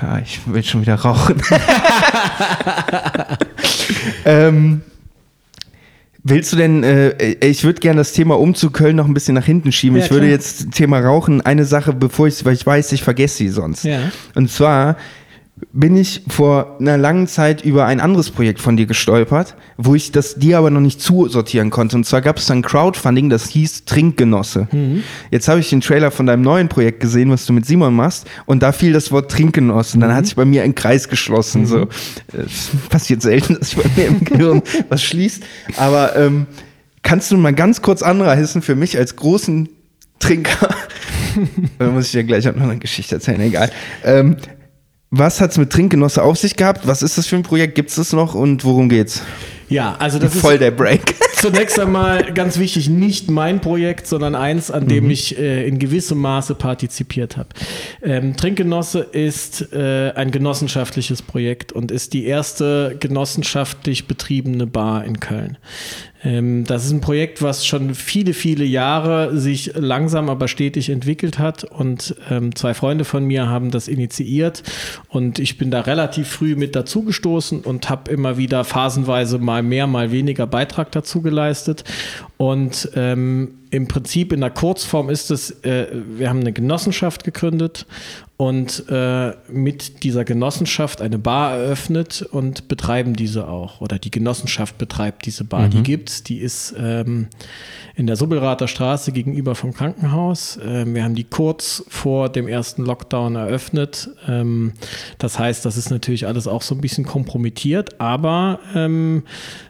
Ah, ich will schon wieder rauchen. ähm, willst du denn, äh, ich würde gerne das Thema Umzug Köln noch ein bisschen nach hinten schieben. Ja, ich würde klar. jetzt Thema Rauchen, eine Sache, bevor ich, weil ich weiß, ich vergesse sie sonst. Ja. Und zwar bin ich vor einer langen Zeit über ein anderes Projekt von dir gestolpert, wo ich das dir aber noch nicht zusortieren konnte. Und zwar gab es dann Crowdfunding, das hieß Trinkgenosse. Jetzt habe ich den Trailer von deinem neuen Projekt gesehen, was du mit Simon machst, und da fiel das Wort Trinkgenosse. Und dann hat sich bei mir ein Kreis geschlossen. So, es passiert selten, dass sich bei mir im Gehirn was schließt. Aber ähm, kannst du mal ganz kurz anreißen für mich als großen Trinker? da muss ich dir gleich auch noch eine Geschichte erzählen, egal. Ähm, was hat's mit Trinkgenosse auf sich gehabt? Was ist das für ein Projekt? Gibt's das noch und worum geht's? Ja, also das Voll ist der Break. zunächst einmal ganz wichtig, nicht mein Projekt, sondern eins, an Mhm. dem ich äh, in gewissem Maße partizipiert habe. Ähm, Trinkgenosse ist äh, ein genossenschaftliches Projekt und ist die erste genossenschaftlich betriebene Bar in Köln. Ähm, das ist ein Projekt, was schon viele, viele Jahre sich langsam, aber stetig entwickelt hat. Und ähm, zwei Freunde von mir haben das initiiert. Und ich bin da relativ früh mit dazugestoßen und habe immer wieder phasenweise mal mehr, mal weniger Beitrag dazu geleistet. Und ähm, im Prinzip in der Kurzform ist es, äh, wir haben eine Genossenschaft gegründet und äh, mit dieser Genossenschaft eine Bar eröffnet und betreiben diese auch. Oder die Genossenschaft betreibt diese Bar. Die gibt's, die ist ähm, in der Subbelrather Straße gegenüber vom Krankenhaus. Ähm, wir haben die kurz vor dem ersten Lockdown eröffnet. Ähm, das heißt, das ist natürlich alles auch so ein bisschen kompromittiert, aber ähm,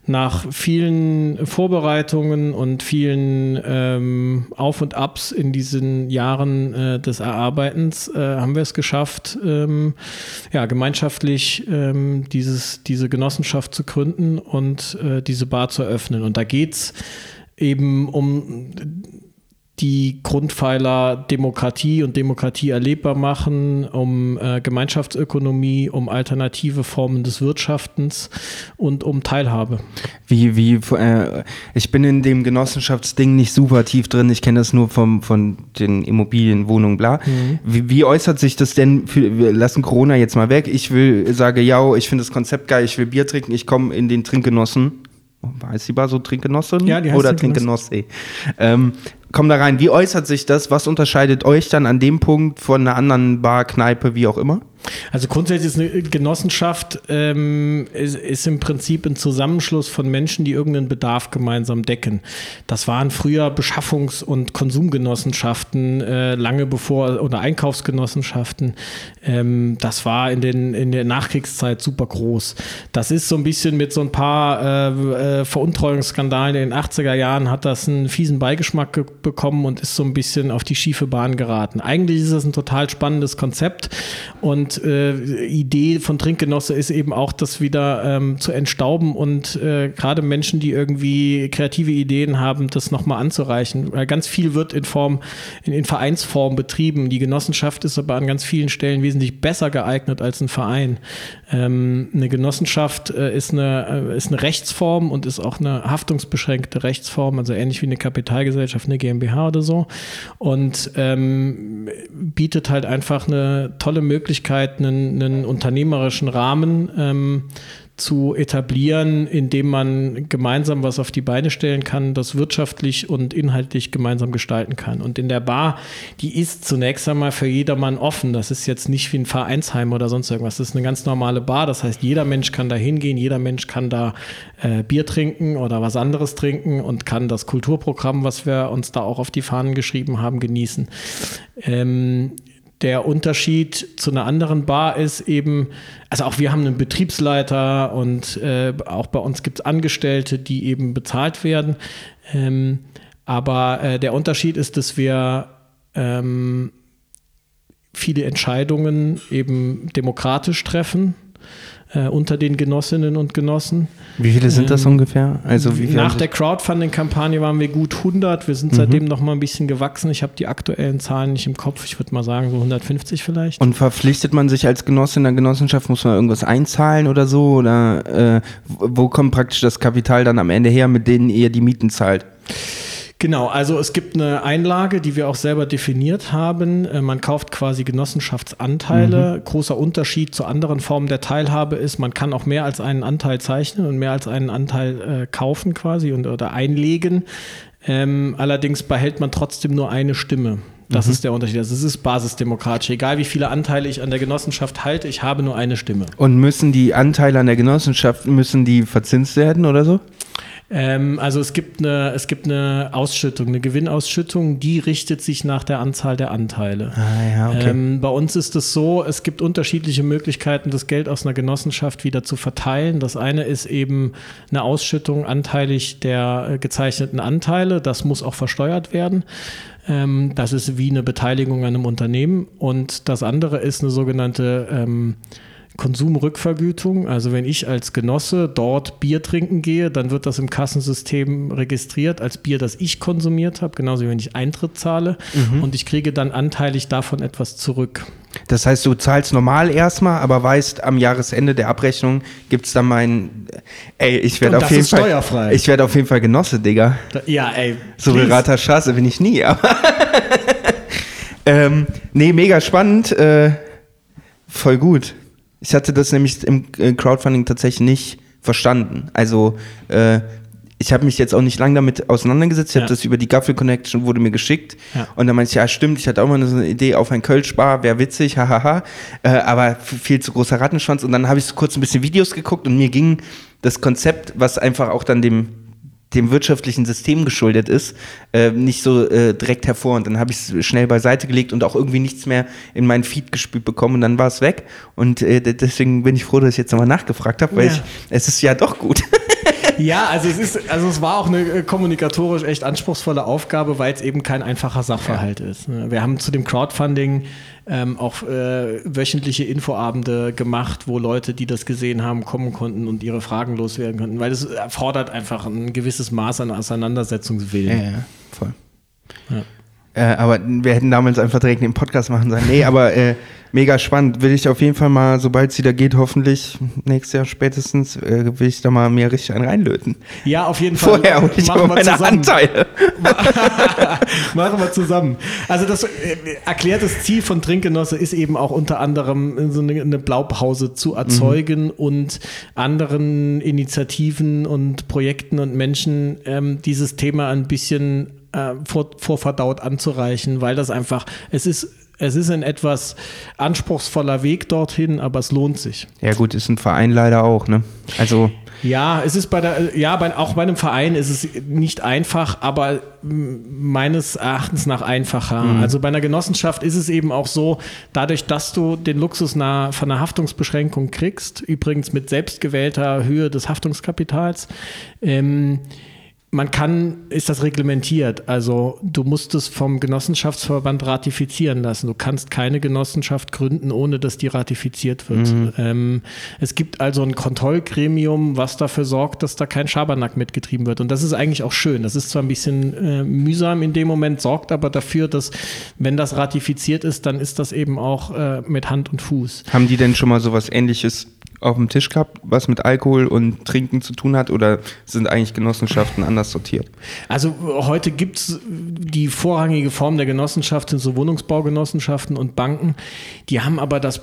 nach vielen Vorbereitungen und vielen ähm, Auf und Abs in diesen Jahren äh, des Erarbeitens äh, haben wir es geschafft, ähm, ja, gemeinschaftlich ähm, dieses, diese Genossenschaft zu gründen und äh, diese Bar zu eröffnen. Und da geht's eben um die Grundpfeiler Demokratie und Demokratie erlebbar machen, um äh, Gemeinschaftsökonomie, um alternative Formen des Wirtschaftens und um Teilhabe. Wie, wie, äh, ich bin in dem Genossenschaftsding nicht super tief drin. Ich kenne das nur vom, von den Immobilien, Wohnungen, bla. Wie, wie äußert sich das denn? Für, wir lassen Corona jetzt mal weg. Ich will, sage, ja, ich finde das Konzept geil. Ich will Bier trinken. Ich komme in den Trinkgenossen. Heißt die Bar so Trinkgenossin? Ja, die heißt Oder Trinkgenosse. Trinkgenosse. Ähm, komm da rein. Wie äußert sich das? Was unterscheidet euch dann an dem Punkt von einer anderen Bar, Kneipe, wie auch immer? Also grundsätzlich ist eine Genossenschaft ähm, ist, ist im Prinzip ein Zusammenschluss von Menschen, die irgendeinen Bedarf gemeinsam decken. Das waren früher Beschaffungs- und Konsumgenossenschaften, äh, lange bevor, oder Einkaufsgenossenschaften. Ähm, das war in, den, in der Nachkriegszeit super groß. Das ist so ein bisschen mit so ein paar äh, äh, Veruntreuungsskandalen in den 80er Jahren hat das einen fiesen Beigeschmack ge- bekommen und ist so ein bisschen auf die schiefe Bahn geraten. Eigentlich ist es ein total spannendes Konzept und äh, Idee von Trinkgenosse ist eben auch, das wieder ähm, zu entstauben und äh, gerade Menschen, die irgendwie kreative Ideen haben, das nochmal anzureichen. Weil ganz viel wird in Form, in, in Vereinsform betrieben. Die Genossenschaft ist aber an ganz vielen Stellen wesentlich besser geeignet als ein Verein. Ähm, eine Genossenschaft äh, ist, eine, äh, ist eine Rechtsform und ist auch eine haftungsbeschränkte Rechtsform, also ähnlich wie eine Kapitalgesellschaft, eine GmbH oder so. Und ähm, bietet halt einfach eine tolle Möglichkeit, einen, einen unternehmerischen Rahmen ähm, zu etablieren, indem man gemeinsam was auf die Beine stellen kann, das wirtschaftlich und inhaltlich gemeinsam gestalten kann. Und in der Bar, die ist zunächst einmal für jedermann offen. Das ist jetzt nicht wie ein Vereinsheim oder sonst irgendwas. Das ist eine ganz normale Bar. Das heißt, jeder Mensch kann da hingehen, jeder Mensch kann da äh, Bier trinken oder was anderes trinken und kann das Kulturprogramm, was wir uns da auch auf die Fahnen geschrieben haben, genießen. Ähm, der Unterschied zu einer anderen Bar ist eben, also auch wir haben einen Betriebsleiter und äh, auch bei uns gibt es Angestellte, die eben bezahlt werden. Ähm, aber äh, der Unterschied ist, dass wir ähm, viele Entscheidungen eben demokratisch treffen äh, unter den Genossinnen und Genossen. Wie viele sind das Ähm, ungefähr? Also wie Nach der Crowdfunding-Kampagne waren wir gut 100. Wir Mhm. sind seitdem noch mal ein bisschen gewachsen. Ich habe die aktuellen Zahlen nicht im Kopf. Ich würde mal sagen so 150 vielleicht. Und verpflichtet man sich als Genosse in der Genossenschaft, muss man irgendwas einzahlen oder so? Oder äh, wo kommt praktisch das Kapital dann am Ende her, mit denen ihr die Mieten zahlt? Genau, also es gibt eine Einlage, die wir auch selber definiert haben. Äh, man kauft quasi Genossenschaftsanteile. Mhm. Großer Unterschied zu anderen Formen der Teilhabe ist, man kann auch mehr als einen Anteil zeichnen und mehr als einen Anteil äh, kaufen quasi und, oder einlegen. Ähm, allerdings behält man trotzdem nur eine Stimme. Das mhm. ist der Unterschied. Also es ist basisdemokratisch. Egal wie viele Anteile ich an der Genossenschaft halte, ich habe nur eine Stimme. Und müssen die Anteile an der Genossenschaft, müssen die verzinst werden oder so? Ähm, also es gibt, eine, es gibt eine Ausschüttung, eine Gewinnausschüttung, die richtet sich nach der Anzahl der Anteile. Ah, ja, okay. ähm, bei uns ist es so, es gibt unterschiedliche Möglichkeiten, das Geld aus einer Genossenschaft wieder zu verteilen. Das eine ist eben eine Ausschüttung anteilig der äh, gezeichneten Anteile. Das muss auch versteuert werden. Ähm, das ist wie eine Beteiligung an einem Unternehmen. Und das andere ist eine sogenannte ähm, Konsumrückvergütung. Also wenn ich als Genosse dort Bier trinken gehe, dann wird das im Kassensystem registriert als Bier, das ich konsumiert habe, genauso wie wenn ich Eintritt zahle. Mhm. Und ich kriege dann anteilig davon etwas zurück. Das heißt, du zahlst normal erstmal, aber weißt, am Jahresende der Abrechnung gibt es dann mein, ey, ich werde auf jeden Fall, steuerfrei. ich werde auf jeden Fall Genosse, Digga. ja, ey. So berater Straße bin ich nie, aber, ähm, nee, mega spannend, äh, voll gut. Ich hatte das nämlich im äh, Crowdfunding tatsächlich nicht verstanden. Also äh, ich habe mich jetzt auch nicht lange damit auseinandergesetzt. Ich ja. habe das über die Gaffel Connection wurde mir geschickt. Ja. Und dann meinte ich, ja stimmt, ich hatte auch mal so eine Idee auf ein Kölschbar, wäre witzig, hahaha. Äh, aber viel zu großer Rattenschwanz. Und dann habe ich so kurz ein bisschen Videos geguckt und mir ging das Konzept, was einfach auch dann dem dem wirtschaftlichen System geschuldet ist, äh, nicht so äh, direkt hervor. Und dann habe ich es schnell beiseite gelegt und auch irgendwie nichts mehr in meinen Feed gespült bekommen und dann war es weg. Und äh, deswegen bin ich froh, dass ich jetzt nochmal nachgefragt habe, weil ja. ich, es ist ja doch gut. Ja, also es ist, also es war auch eine äh, kommunikatorisch echt anspruchsvolle Aufgabe, weil es eben kein einfacher Sachverhalt ja. ist. Ne? Wir haben zu dem Crowdfunding ähm, auch äh, wöchentliche Infoabende gemacht, wo Leute, die das gesehen haben, kommen konnten und ihre Fragen loswerden konnten, weil es erfordert einfach ein gewisses Maß an Auseinandersetzungswillen. Ja, ja voll. Ja. Äh, aber wir hätten damals einfach direkt den Podcast machen sollen. Nee, aber äh, mega spannend. Will ich auf jeden Fall mal, sobald es wieder geht, hoffentlich nächstes Jahr spätestens, äh, will ich da mal mehr richtig einen reinlöten. Ja, auf jeden Fall. Vorher hole ich Machen aber meine zusammen. Anteile. Machen wir zusammen. Also das äh, erklärtes Ziel von Trinkgenosse ist eben auch unter anderem so eine, eine Blaupause zu erzeugen mhm. und anderen Initiativen und Projekten und Menschen ähm, dieses Thema ein bisschen äh, vor, vorverdaut anzureichen, weil das einfach, es ist es ist ein etwas anspruchsvoller Weg dorthin, aber es lohnt sich. Ja, gut, ist ein Verein leider auch, ne? Also. Ja, es ist bei der, ja, bei, auch bei einem Verein ist es nicht einfach, aber meines Erachtens nach einfacher. Mhm. Also bei einer Genossenschaft ist es eben auch so, dadurch, dass du den Luxus nach, von einer Haftungsbeschränkung kriegst, übrigens mit selbstgewählter Höhe des Haftungskapitals, ähm, man kann, ist das reglementiert. Also du musst es vom Genossenschaftsverband ratifizieren lassen. Du kannst keine Genossenschaft gründen, ohne dass die ratifiziert wird. Mhm. Ähm, es gibt also ein Kontrollgremium, was dafür sorgt, dass da kein Schabernack mitgetrieben wird. Und das ist eigentlich auch schön. Das ist zwar ein bisschen äh, mühsam in dem Moment, sorgt aber dafür, dass wenn das ratifiziert ist, dann ist das eben auch äh, mit Hand und Fuß. Haben die denn schon mal sowas ähnliches auf dem Tisch gehabt, was mit Alkohol und Trinken zu tun hat oder sind eigentlich Genossenschaften anders sortiert? Also heute gibt es die vorrangige Form der Genossenschaft sind so Wohnungsbaugenossenschaften und Banken. Die haben aber das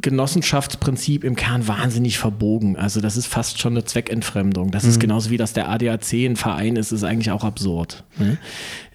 Genossenschaftsprinzip im Kern wahnsinnig verbogen. Also das ist fast schon eine Zweckentfremdung. Das mhm. ist genauso wie, dass der ADAC ein Verein ist, ist eigentlich auch absurd. Ne?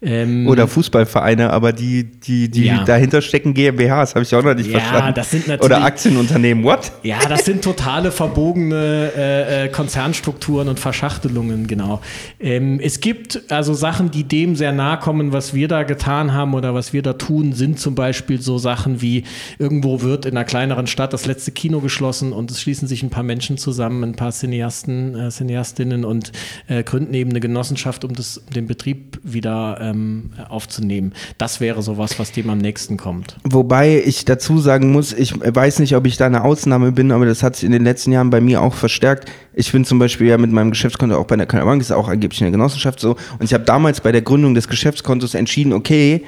Ähm, Oder Fußballvereine, aber die, die, die ja. dahinter stecken GmbHs, habe ich auch noch nicht ja, verstanden. Das sind natürlich, Oder Aktienunternehmen, what? Ja, das sind totale verbogene äh, äh, Konzernstrukturen und Verschachtelungen, genau. Ähm, es gibt also Sachen, die dem sehr nahe kommen, was wir da getan haben oder was wir da tun, sind zum Beispiel so Sachen wie irgendwo wird in einer kleineren Stadt das letzte Kino geschlossen und es schließen sich ein paar Menschen zusammen, ein paar Cineasten, äh, Cineastinnen und äh, gründen eben eine Genossenschaft, um das, den Betrieb wieder äh, ähm, aufzunehmen. Das wäre sowas, was dem am nächsten kommt. Wobei ich dazu sagen muss, ich weiß nicht, ob ich da eine Ausnahme bin, aber das hat sich in den letzten Jahren bei mir auch verstärkt. Ich bin zum Beispiel ja mit meinem Geschäftskonto auch bei der Bank, ist auch angeblich eine Genossenschaft so. Und ich habe damals bei der Gründung des Geschäftskontos entschieden, okay,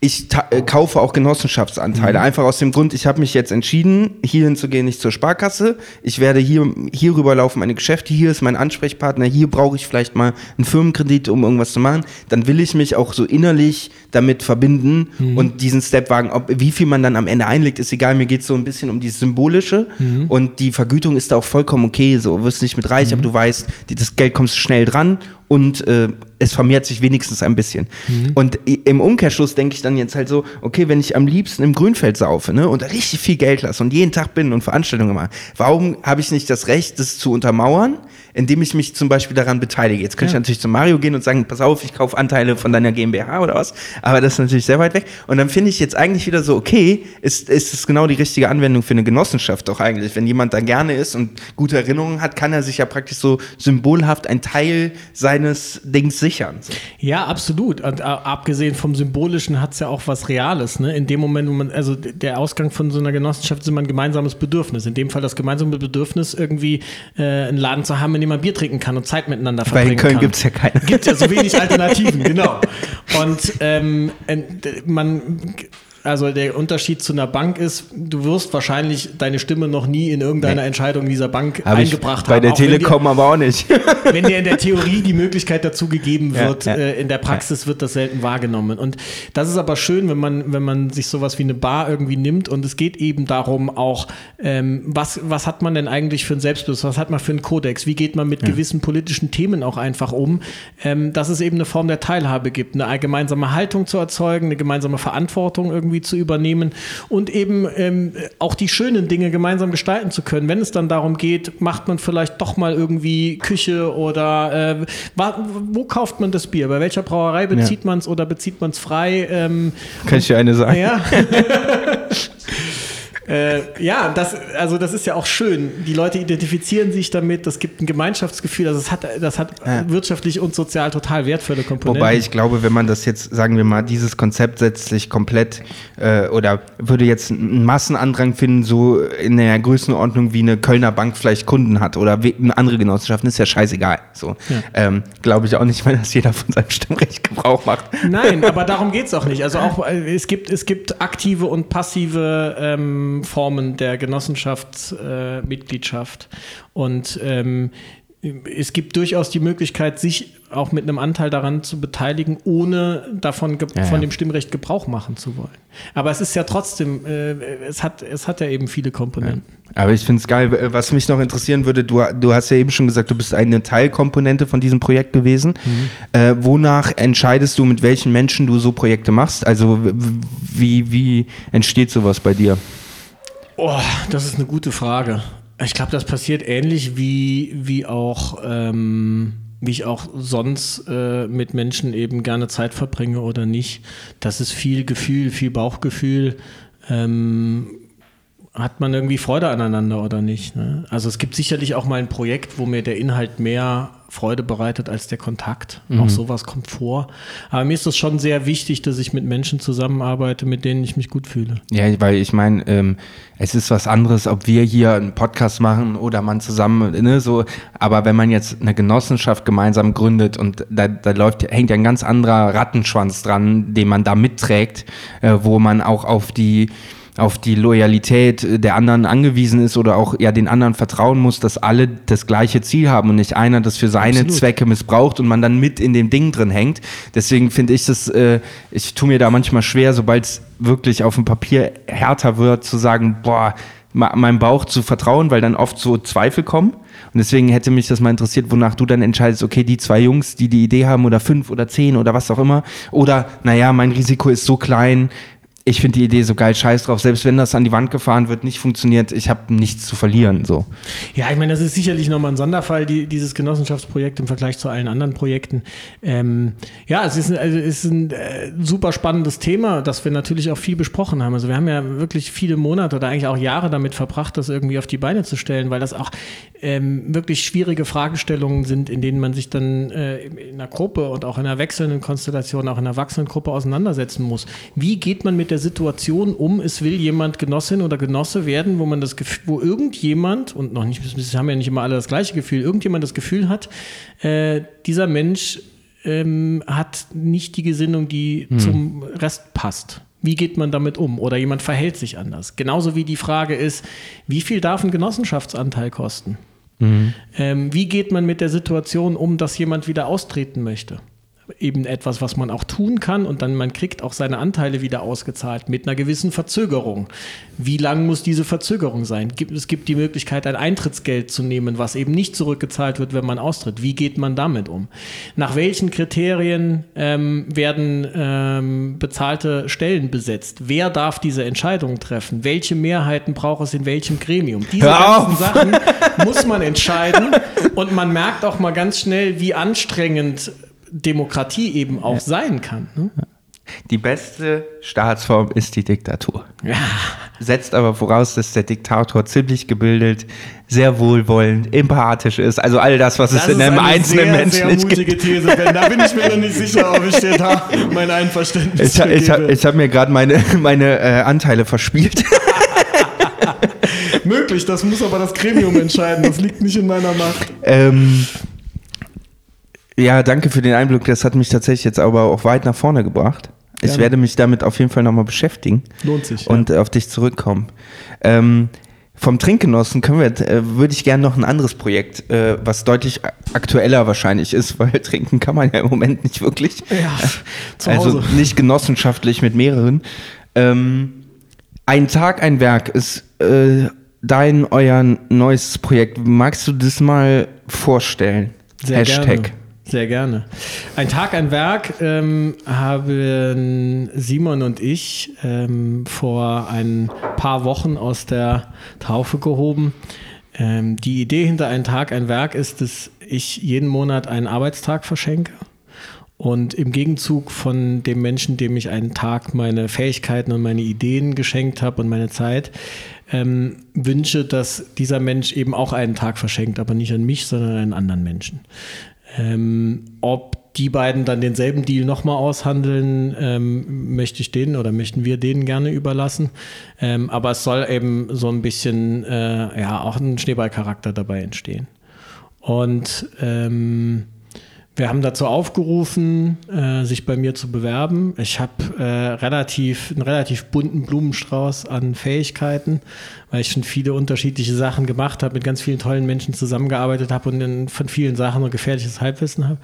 ich äh, kaufe auch Genossenschaftsanteile. Mhm. Einfach aus dem Grund, ich habe mich jetzt entschieden, hierhin zu gehen, nicht zur Sparkasse. Ich werde hier, hier rüberlaufen, meine Geschäfte, hier ist mein Ansprechpartner, hier brauche ich vielleicht mal einen Firmenkredit, um irgendwas zu machen. Dann will ich mich auch so innerlich damit verbinden mhm. und diesen Step wagen. Ob, wie viel man dann am Ende einlegt, ist egal. Mir geht es so ein bisschen um dieses Symbolische mhm. und die Vergütung ist da auch vollkommen okay. So, du wirst nicht mit reich, aber mhm. du weißt, das Geld kommst schnell dran und äh, es vermehrt sich wenigstens ein bisschen. Mhm. Und im Umkehrschluss denke ich dann jetzt halt so, okay, wenn ich am liebsten im Grünfeld saufe ne, und richtig viel Geld lasse und jeden Tag bin und Veranstaltungen mache, warum habe ich nicht das Recht, das zu untermauern, indem ich mich zum Beispiel daran beteilige? Jetzt könnte ja. ich natürlich zu Mario gehen und sagen, pass auf, ich kaufe Anteile von deiner GmbH oder was, aber das ist natürlich sehr weit weg. Und dann finde ich jetzt eigentlich wieder so, okay, ist, ist es genau die richtige Anwendung für eine Genossenschaft doch eigentlich. Wenn jemand da gerne ist und gute Erinnerungen hat, kann er sich ja praktisch so symbolhaft ein Teil seines Dings sichern. So. Ja, absolut. Und äh, abgesehen vom Symbolischen hat es ja auch was Reales. Ne? In dem Moment, wo man, also der Ausgang von so einer Genossenschaft ist immer ein gemeinsames Bedürfnis. In dem Fall das gemeinsame Bedürfnis, irgendwie äh, einen Laden zu haben, in dem man Bier trinken kann und Zeit miteinander verbringen kann. Weil in Köln gibt es ja keine. Gibt ja so wenig Alternativen, genau. Und ähm, man also der Unterschied zu einer Bank ist, du wirst wahrscheinlich deine Stimme noch nie in irgendeiner nee. Entscheidung dieser Bank Hab eingebracht bei haben. Bei der Telekom dir, aber auch nicht. wenn dir in der Theorie die Möglichkeit dazu gegeben wird, ja, ja. Äh, in der Praxis ja. wird das selten wahrgenommen. Und das ist aber schön, wenn man, wenn man sich sowas wie eine Bar irgendwie nimmt und es geht eben darum auch, ähm, was, was hat man denn eigentlich für ein Selbstbewusstsein, was hat man für einen Kodex, wie geht man mit gewissen politischen Themen auch einfach um, ähm, dass es eben eine Form der Teilhabe gibt, eine gemeinsame Haltung zu erzeugen, eine gemeinsame Verantwortung irgendwie irgendwie zu übernehmen und eben ähm, auch die schönen Dinge gemeinsam gestalten zu können. Wenn es dann darum geht, macht man vielleicht doch mal irgendwie Küche oder äh, wo kauft man das Bier? Bei welcher Brauerei bezieht ja. man es oder bezieht man es frei? Ähm, Kann ich dir eine sagen? Ja. Äh, ja, das, also das ist ja auch schön. Die Leute identifizieren sich damit, das gibt ein Gemeinschaftsgefühl. Also das hat, das hat ja. wirtschaftlich und sozial total wertvolle Komponenten. Wobei ich glaube, wenn man das jetzt, sagen wir mal, dieses Konzept setzt sich komplett äh, oder würde jetzt einen Massenandrang finden, so in der Größenordnung wie eine Kölner Bank vielleicht Kunden hat oder eine andere Genossenschaften, ist ja scheißegal. So. Ja. Ähm, glaube ich auch nicht, weil das jeder von seinem Stimmrecht Gebrauch macht. Nein, aber darum geht es auch nicht. Also auch äh, es gibt, es gibt aktive und passive ähm, Formen der Genossenschaftsmitgliedschaft. Äh, und ähm, es gibt durchaus die Möglichkeit, sich auch mit einem Anteil daran zu beteiligen, ohne davon ja, von dem Stimmrecht Gebrauch machen zu wollen. Aber es ist ja trotzdem, äh, es, hat, es hat ja eben viele Komponenten. Ja. Aber ich finde es geil. Was mich noch interessieren würde, du, du hast ja eben schon gesagt, du bist eine Teilkomponente von diesem Projekt gewesen. Mhm. Äh, wonach entscheidest du, mit welchen Menschen du so Projekte machst? Also wie, wie entsteht sowas bei dir? Oh, das ist eine gute Frage. Ich glaube, das passiert ähnlich wie, wie auch, ähm, wie ich auch sonst äh, mit Menschen eben gerne Zeit verbringe oder nicht. Das ist viel Gefühl, viel Bauchgefühl. Ähm, hat man irgendwie Freude aneinander oder nicht? Ne? Also es gibt sicherlich auch mal ein Projekt, wo mir der Inhalt mehr Freude bereitet als der Kontakt. Mhm. Auch sowas kommt vor. Aber mir ist es schon sehr wichtig, dass ich mit Menschen zusammenarbeite, mit denen ich mich gut fühle. Ja, weil ich meine, ähm, es ist was anderes, ob wir hier einen Podcast machen oder man zusammen, ne, so. Aber wenn man jetzt eine Genossenschaft gemeinsam gründet und da, da läuft, hängt ja ein ganz anderer Rattenschwanz dran, den man da mitträgt, äh, wo man auch auf die auf die Loyalität der anderen angewiesen ist oder auch ja den anderen vertrauen muss, dass alle das gleiche Ziel haben und nicht einer das für seine Absolut. Zwecke missbraucht und man dann mit in dem Ding drin hängt. Deswegen finde ich das, äh, ich tue mir da manchmal schwer, sobald es wirklich auf dem Papier härter wird, zu sagen, boah, meinem Bauch zu vertrauen, weil dann oft so Zweifel kommen. Und deswegen hätte mich das mal interessiert, wonach du dann entscheidest, okay, die zwei Jungs, die die Idee haben oder fünf oder zehn oder was auch immer. Oder, naja, mein Risiko ist so klein, ich finde die Idee so geil, scheiß drauf. Selbst wenn das an die Wand gefahren wird, nicht funktioniert, ich habe nichts zu verlieren. So. Ja, ich meine, das ist sicherlich nochmal ein Sonderfall, die, dieses Genossenschaftsprojekt im Vergleich zu allen anderen Projekten. Ähm, ja, es ist, also es ist ein äh, super spannendes Thema, das wir natürlich auch viel besprochen haben. Also wir haben ja wirklich viele Monate oder eigentlich auch Jahre damit verbracht, das irgendwie auf die Beine zu stellen, weil das auch ähm, wirklich schwierige Fragestellungen sind, in denen man sich dann äh, in einer Gruppe und auch in einer wechselnden Konstellation, auch in einer wachsenden Gruppe auseinandersetzen muss. Wie geht man mit der Situation um, es will jemand Genossin oder Genosse werden, wo man das Gefühl, wo irgendjemand, und noch nicht, wir haben ja nicht immer alle das gleiche Gefühl, irgendjemand das Gefühl hat, äh, dieser Mensch ähm, hat nicht die Gesinnung, die hm. zum Rest passt. Wie geht man damit um? Oder jemand verhält sich anders. Genauso wie die Frage ist, wie viel darf ein Genossenschaftsanteil kosten? Mhm. Ähm, wie geht man mit der Situation um, dass jemand wieder austreten möchte? Eben etwas, was man auch tun kann und dann man kriegt auch seine Anteile wieder ausgezahlt mit einer gewissen Verzögerung. Wie lang muss diese Verzögerung sein? Es gibt die Möglichkeit, ein Eintrittsgeld zu nehmen, was eben nicht zurückgezahlt wird, wenn man austritt. Wie geht man damit um? Nach welchen Kriterien ähm, werden ähm, bezahlte Stellen besetzt? Wer darf diese Entscheidung treffen? Welche Mehrheiten braucht es in welchem Gremium? Diese ganzen Sachen muss man entscheiden und man merkt auch mal ganz schnell, wie anstrengend Demokratie eben auch ja. sein kann. Ne? Die beste Staatsform ist die Diktatur. Ja. Setzt aber voraus, dass der Diktator ziemlich gebildet, sehr wohlwollend, empathisch ist. Also all das, was das es in einem einzelnen sehr, Menschen sehr nicht mutige These, Ben. Da bin ich mir noch nicht sicher, ob ich dir da mein Einverständnis Ich, ich habe hab mir gerade meine, meine äh, Anteile verspielt. Möglich, das muss aber das Gremium entscheiden. Das liegt nicht in meiner Macht. Ähm, ja, danke für den Einblick. Das hat mich tatsächlich jetzt aber auch weit nach vorne gebracht. Gerne. Ich werde mich damit auf jeden Fall nochmal beschäftigen. Lohnt sich. Und ja. auf dich zurückkommen. Ähm, vom Trinkgenossen können wir, äh, würde ich gerne noch ein anderes Projekt, äh, was deutlich aktueller wahrscheinlich ist, weil trinken kann man ja im Moment nicht wirklich. Ja, also nicht genossenschaftlich mit mehreren. Ähm, ein Tag, ein Werk ist äh, dein, euer neues Projekt. Magst du das mal vorstellen? Sehr Hashtag. Gerne. Sehr gerne. Ein Tag, ein Werk ähm, haben Simon und ich ähm, vor ein paar Wochen aus der Taufe gehoben. Ähm, die Idee hinter ein Tag, ein Werk ist, dass ich jeden Monat einen Arbeitstag verschenke. Und im Gegenzug von dem Menschen, dem ich einen Tag meine Fähigkeiten und meine Ideen geschenkt habe und meine Zeit, ähm, wünsche, dass dieser Mensch eben auch einen Tag verschenkt, aber nicht an mich, sondern an einen anderen Menschen. Ähm, ob die beiden dann denselben Deal nochmal aushandeln, ähm, möchte ich denen oder möchten wir denen gerne überlassen. Ähm, aber es soll eben so ein bisschen, äh, ja, auch ein Schneeballcharakter dabei entstehen. Und ähm, wir haben dazu aufgerufen, äh, sich bei mir zu bewerben. Ich habe äh, relativ, einen relativ bunten Blumenstrauß an Fähigkeiten, weil ich schon viele unterschiedliche Sachen gemacht habe, mit ganz vielen tollen Menschen zusammengearbeitet habe und in, von vielen Sachen ein gefährliches Halbwissen habe.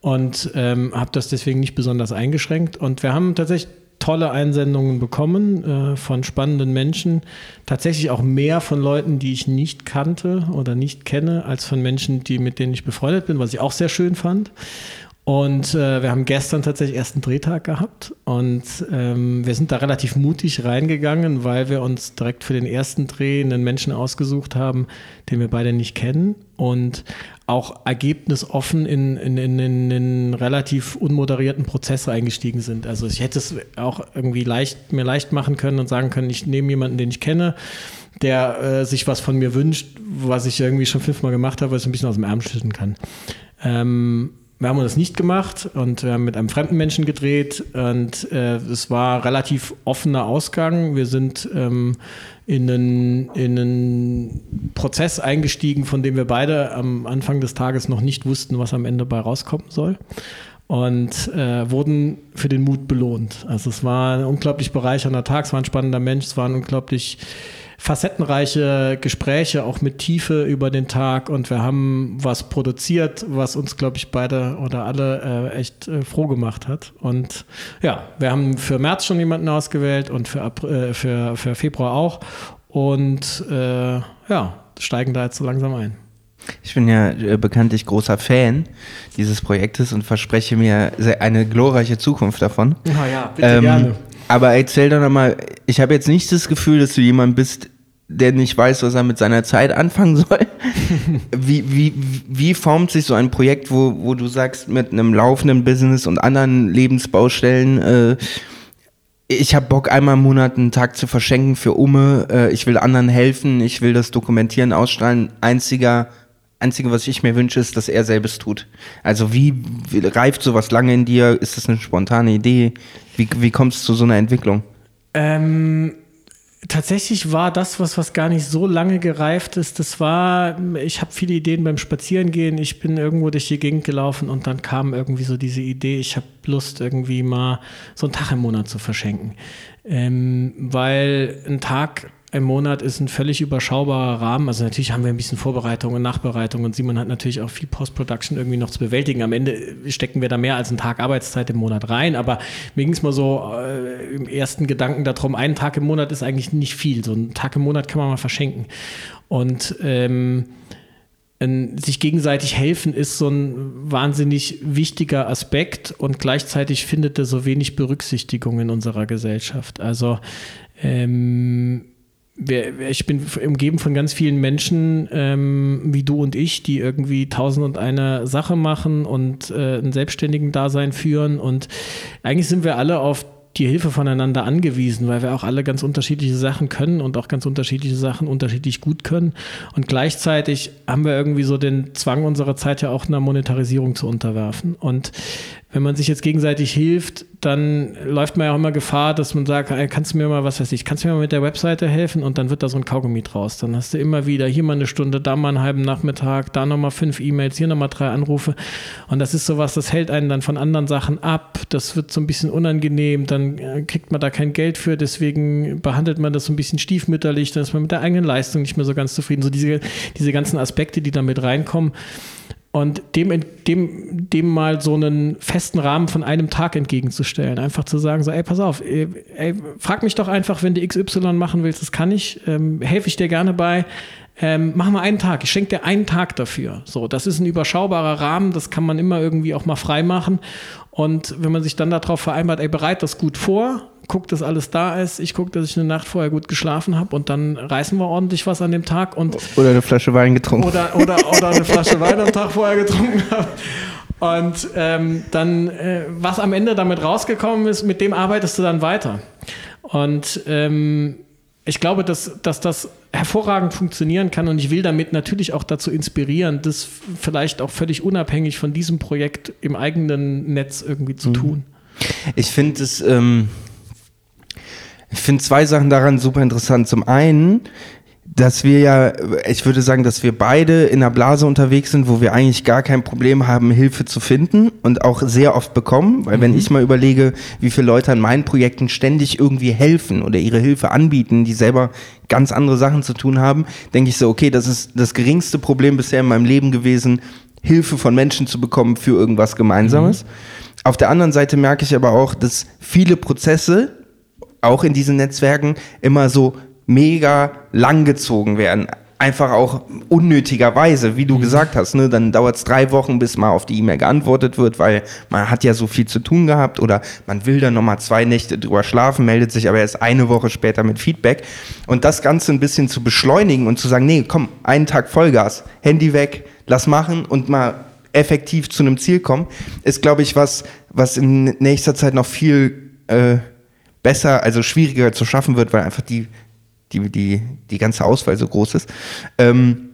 Und ähm, habe das deswegen nicht besonders eingeschränkt. Und wir haben tatsächlich tolle Einsendungen bekommen äh, von spannenden Menschen. Tatsächlich auch mehr von Leuten, die ich nicht kannte oder nicht kenne, als von Menschen, die, mit denen ich befreundet bin, was ich auch sehr schön fand. Und äh, wir haben gestern tatsächlich ersten Drehtag gehabt und ähm, wir sind da relativ mutig reingegangen, weil wir uns direkt für den ersten Dreh einen Menschen ausgesucht haben, den wir beide nicht kennen und auch ergebnisoffen in, in, in, in einen relativ unmoderierten Prozess eingestiegen sind. Also ich hätte es auch irgendwie leicht, mir leicht machen können und sagen können, ich nehme jemanden, den ich kenne, der äh, sich was von mir wünscht, was ich irgendwie schon fünfmal gemacht habe, was ich ein bisschen aus dem Ärmel schütten kann. Ähm, wir haben das nicht gemacht und wir haben mit einem fremden Menschen gedreht und äh, es war relativ offener Ausgang. Wir sind ähm, in, einen, in einen Prozess eingestiegen, von dem wir beide am Anfang des Tages noch nicht wussten, was am Ende bei rauskommen soll. Und äh, wurden für den Mut belohnt. Also es war ein unglaublich bereichernder Tag, es war ein spannender Mensch, es war ein unglaublich facettenreiche Gespräche, auch mit Tiefe über den Tag. Und wir haben was produziert, was uns, glaube ich, beide oder alle äh, echt äh, froh gemacht hat. Und ja, wir haben für März schon jemanden ausgewählt und für, äh, für, für Februar auch. Und äh, ja, steigen da jetzt so langsam ein. Ich bin ja äh, bekanntlich großer Fan dieses Projektes und verspreche mir eine glorreiche Zukunft davon. Na ja, bitte ähm, gerne. Aber erzähl doch nochmal, ich habe jetzt nicht das Gefühl, dass du jemand bist, der nicht weiß, was er mit seiner Zeit anfangen soll. wie, wie, wie formt sich so ein Projekt, wo, wo du sagst, mit einem laufenden Business und anderen Lebensbaustellen, äh, ich habe Bock, einmal im Monat einen Tag zu verschenken für Umme, äh, ich will anderen helfen, ich will das dokumentieren, ausstrahlen. Einziger, einzige, was ich mir wünsche, ist, dass er selbst tut. Also wie, wie reift sowas lange in dir? Ist das eine spontane Idee? Wie, wie kommst du zu so einer Entwicklung? Ähm, tatsächlich war das, was, was gar nicht so lange gereift ist, das war, ich habe viele Ideen beim Spazierengehen, ich bin irgendwo durch die Gegend gelaufen und dann kam irgendwie so diese Idee, ich habe Lust irgendwie mal so einen Tag im Monat zu verschenken. Ähm, weil ein Tag im Monat ist ein völlig überschaubarer Rahmen. Also natürlich haben wir ein bisschen Vorbereitung und Nachbereitung und Simon hat natürlich auch viel Post-Production irgendwie noch zu bewältigen. Am Ende stecken wir da mehr als einen Tag Arbeitszeit im Monat rein, aber mir ging es mal so äh, im ersten Gedanken darum, einen Tag im Monat ist eigentlich nicht viel. So einen Tag im Monat kann man mal verschenken. Und ähm, sich gegenseitig helfen ist so ein wahnsinnig wichtiger Aspekt und gleichzeitig findet er so wenig Berücksichtigung in unserer Gesellschaft. Also ähm, ich bin umgeben von ganz vielen Menschen ähm, wie du und ich, die irgendwie tausend und eine Sache machen und äh, ein selbstständigen Dasein führen. Und eigentlich sind wir alle auf die Hilfe voneinander angewiesen, weil wir auch alle ganz unterschiedliche Sachen können und auch ganz unterschiedliche Sachen unterschiedlich gut können. Und gleichzeitig haben wir irgendwie so den Zwang unserer Zeit ja auch einer Monetarisierung zu unterwerfen. Und wenn man sich jetzt gegenseitig hilft, dann läuft man ja auch immer Gefahr, dass man sagt, hey, kannst du mir mal, was weiß ich, kannst du mir mal mit der Webseite helfen? Und dann wird da so ein Kaugummi draus. Dann hast du immer wieder hier mal eine Stunde, da mal einen halben Nachmittag, da nochmal fünf E-Mails, hier nochmal drei Anrufe. Und das ist sowas, das hält einen dann von anderen Sachen ab. Das wird so ein bisschen unangenehm. Dann äh, kriegt man da kein Geld für. Deswegen behandelt man das so ein bisschen stiefmütterlich. Dann ist man mit der eigenen Leistung nicht mehr so ganz zufrieden. So diese, diese ganzen Aspekte, die da mit reinkommen. Und dem, dem, dem mal so einen festen Rahmen von einem Tag entgegenzustellen. Einfach zu sagen, so, ey, pass auf, ey, ey, frag mich doch einfach, wenn du XY machen willst, das kann ich, ähm, helfe ich dir gerne bei. Ähm, mach mal einen Tag, ich schenke dir einen Tag dafür. So, das ist ein überschaubarer Rahmen, das kann man immer irgendwie auch mal frei machen. Und wenn man sich dann darauf vereinbart, ey, bereit das gut vor, gucke, dass alles da ist. Ich gucke, dass ich eine Nacht vorher gut geschlafen habe und dann reißen wir ordentlich was an dem Tag. Und oder eine Flasche Wein getrunken. Oder, oder, oder eine Flasche Wein am Tag vorher getrunken habe. Und ähm, dann, äh, was am Ende damit rausgekommen ist, mit dem arbeitest du dann weiter. Und ähm, ich glaube, dass, dass das hervorragend funktionieren kann und ich will damit natürlich auch dazu inspirieren, das vielleicht auch völlig unabhängig von diesem Projekt im eigenen Netz irgendwie zu mhm. tun. Ich finde es ähm, ich finde zwei Sachen daran super interessant. Zum einen, dass wir ja, ich würde sagen, dass wir beide in einer Blase unterwegs sind, wo wir eigentlich gar kein Problem haben, Hilfe zu finden und auch sehr oft bekommen. Weil mhm. wenn ich mal überlege, wie viele Leute an meinen Projekten ständig irgendwie helfen oder ihre Hilfe anbieten, die selber ganz andere Sachen zu tun haben, denke ich so, okay, das ist das geringste Problem bisher in meinem Leben gewesen, Hilfe von Menschen zu bekommen für irgendwas Gemeinsames. Mhm. Auf der anderen Seite merke ich aber auch, dass viele Prozesse, auch in diesen Netzwerken immer so mega lang gezogen werden. Einfach auch unnötigerweise, wie du mhm. gesagt hast, ne? dann dauert es drei Wochen, bis mal auf die E-Mail geantwortet wird, weil man hat ja so viel zu tun gehabt oder man will dann nochmal zwei Nächte drüber schlafen, meldet sich aber erst eine Woche später mit Feedback. Und das Ganze ein bisschen zu beschleunigen und zu sagen, nee, komm, einen Tag Vollgas, Handy weg, lass machen und mal effektiv zu einem Ziel kommen, ist, glaube ich, was, was in nächster Zeit noch viel äh, besser, also schwieriger zu schaffen wird, weil einfach die, die, die, die ganze Auswahl so groß ist. Ähm,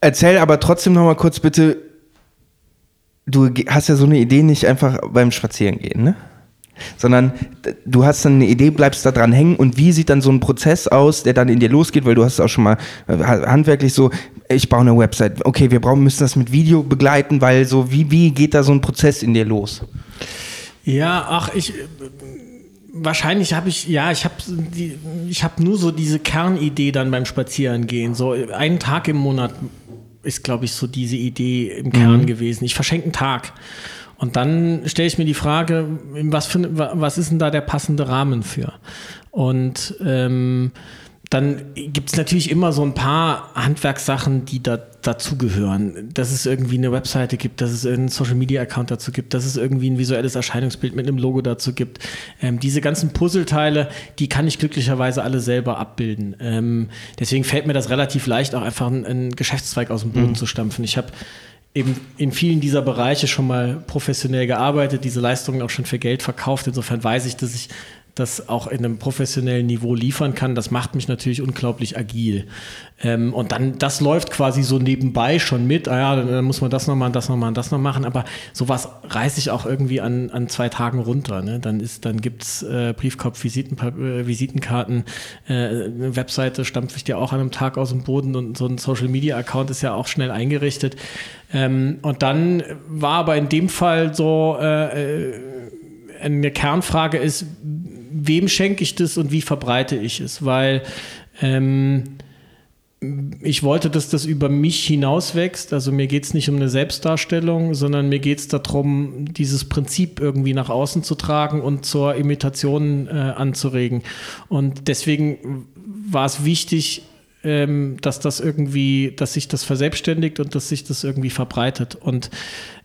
erzähl aber trotzdem noch mal kurz bitte, du hast ja so eine Idee nicht einfach beim Spazierengehen, ne? sondern du hast dann eine Idee, bleibst da dran hängen und wie sieht dann so ein Prozess aus, der dann in dir losgeht, weil du hast auch schon mal äh, handwerklich so, ich baue eine Website, okay, wir brauchen, müssen das mit Video begleiten, weil so, wie, wie geht da so ein Prozess in dir los? Ja, ach, ich, Wahrscheinlich habe ich, ja, ich habe ich hab nur so diese Kernidee dann beim Spazierengehen. So einen Tag im Monat ist, glaube ich, so diese Idee im Kern mhm. gewesen. Ich verschenke einen Tag. Und dann stelle ich mir die Frage, was, für, was ist denn da der passende Rahmen für? Und ähm, dann gibt es natürlich immer so ein paar Handwerkssachen, die da dazugehören. Dass es irgendwie eine Webseite gibt, dass es einen Social Media Account dazu gibt, dass es irgendwie ein visuelles Erscheinungsbild mit einem Logo dazu gibt. Ähm, diese ganzen Puzzleteile, die kann ich glücklicherweise alle selber abbilden. Ähm, deswegen fällt mir das relativ leicht, auch einfach einen, einen Geschäftszweig aus dem Boden mhm. zu stampfen. Ich habe eben in vielen dieser Bereiche schon mal professionell gearbeitet, diese Leistungen auch schon für Geld verkauft. Insofern weiß ich, dass ich das auch in einem professionellen Niveau liefern kann, das macht mich natürlich unglaublich agil. Ähm, und dann, das läuft quasi so nebenbei schon mit. Ah ja, dann, muss man das noch machen, das noch machen, das noch machen. Aber sowas reiße ich auch irgendwie an, an zwei Tagen runter. Ne? Dann, dann gibt es äh, Briefkopf, Visiten, äh, Visitenkarten, äh, eine Webseite stampfe ich dir auch an einem Tag aus dem Boden und so ein Social Media Account ist ja auch schnell eingerichtet. Ähm, und dann war aber in dem Fall so äh, äh eine Kernfrage ist, wem schenke ich das und wie verbreite ich es? Weil ähm, ich wollte, dass das über mich hinauswächst. Also mir geht es nicht um eine Selbstdarstellung, sondern mir geht es darum, dieses Prinzip irgendwie nach außen zu tragen und zur Imitation äh, anzuregen. Und deswegen war es wichtig, ähm, dass das irgendwie, dass sich das verselbstständigt und dass sich das irgendwie verbreitet. Und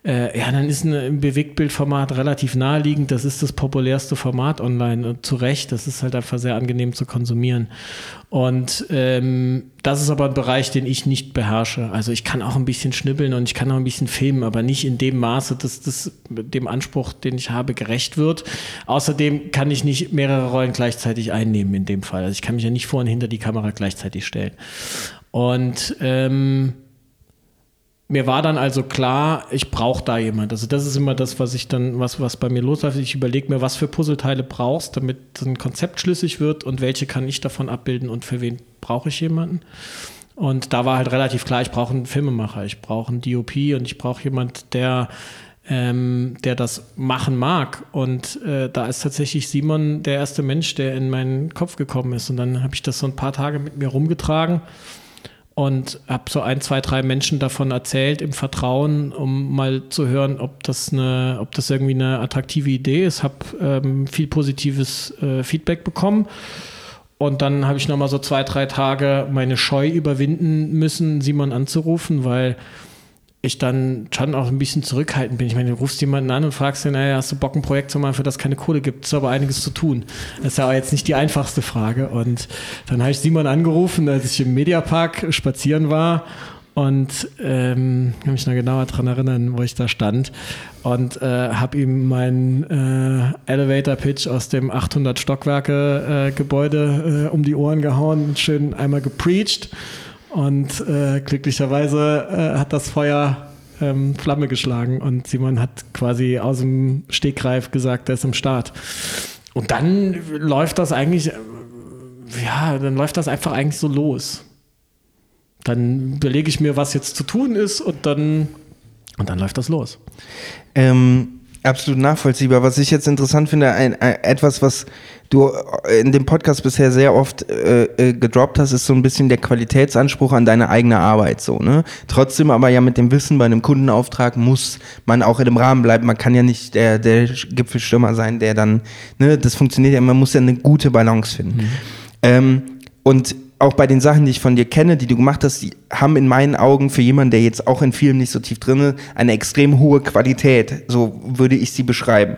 äh, ja, dann ist ein Bewegtbildformat relativ naheliegend. Das ist das populärste Format online und zu Recht. Das ist halt einfach sehr angenehm zu konsumieren. Und ähm, das ist aber ein Bereich, den ich nicht beherrsche. Also ich kann auch ein bisschen schnibbeln und ich kann auch ein bisschen filmen, aber nicht in dem Maße, dass das dem Anspruch, den ich habe, gerecht wird. Außerdem kann ich nicht mehrere Rollen gleichzeitig einnehmen in dem Fall. Also ich kann mich ja nicht vor und hinter die Kamera gleichzeitig stellen. Und ähm, mir war dann also klar, ich brauche da jemand. Also das ist immer das, was ich dann, was, was bei mir losläuft. Ich überlege mir, was für Puzzleteile brauchst, damit ein Konzept schlüssig wird und welche kann ich davon abbilden und für wen brauche ich jemanden. Und da war halt relativ klar, ich brauche einen Filmemacher, ich brauche einen DOP und ich brauche jemand, der ähm, der das machen mag. Und äh, da ist tatsächlich Simon der erste Mensch, der in meinen Kopf gekommen ist. Und dann habe ich das so ein paar Tage mit mir rumgetragen und habe so ein, zwei, drei Menschen davon erzählt im Vertrauen, um mal zu hören, ob das eine, ob das irgendwie eine attraktive Idee ist. Habe ähm, viel positives äh, Feedback bekommen. Und dann habe ich nochmal so zwei, drei Tage meine Scheu überwinden müssen, Simon anzurufen, weil ich dann schon auch ein bisschen zurückhaltend bin. Ich meine, du rufst jemanden an und fragst ihn, naja, hast du Bock, ein Projekt zu machen, für das keine Kohle gibt? Es ist aber einiges zu tun. Das ist ja auch jetzt nicht die einfachste Frage. Und dann habe ich Simon angerufen, als ich im Mediapark spazieren war und ähm, kann mich noch genauer daran erinnern, wo ich da stand und äh, habe ihm meinen äh, Elevator-Pitch aus dem 800 Stockwerke äh, äh, um die Ohren gehauen und schön einmal gepreacht und äh, glücklicherweise äh, hat das Feuer ähm, Flamme geschlagen und Simon hat quasi aus dem Stegreif gesagt, er ist im Start. Und dann läuft das eigentlich, äh, ja, dann läuft das einfach eigentlich so los. Dann überlege ich mir, was jetzt zu tun ist und dann, und dann läuft das los. Ähm, absolut nachvollziehbar. Was ich jetzt interessant finde, ein, ein, etwas, was du äh, in dem Podcast bisher sehr oft äh, äh, gedroppt hast, ist so ein bisschen der Qualitätsanspruch an deine eigene Arbeit so, ne? Trotzdem aber ja mit dem Wissen bei einem Kundenauftrag muss man auch in dem Rahmen bleiben. Man kann ja nicht der, der Gipfelstürmer sein, der dann, ne, das funktioniert ja, man muss ja eine gute Balance finden. Mhm. Ähm, und auch bei den Sachen, die ich von dir kenne, die du gemacht hast, die haben in meinen Augen für jemanden, der jetzt auch in Filmen nicht so tief drin ist, eine extrem hohe Qualität. So würde ich sie beschreiben.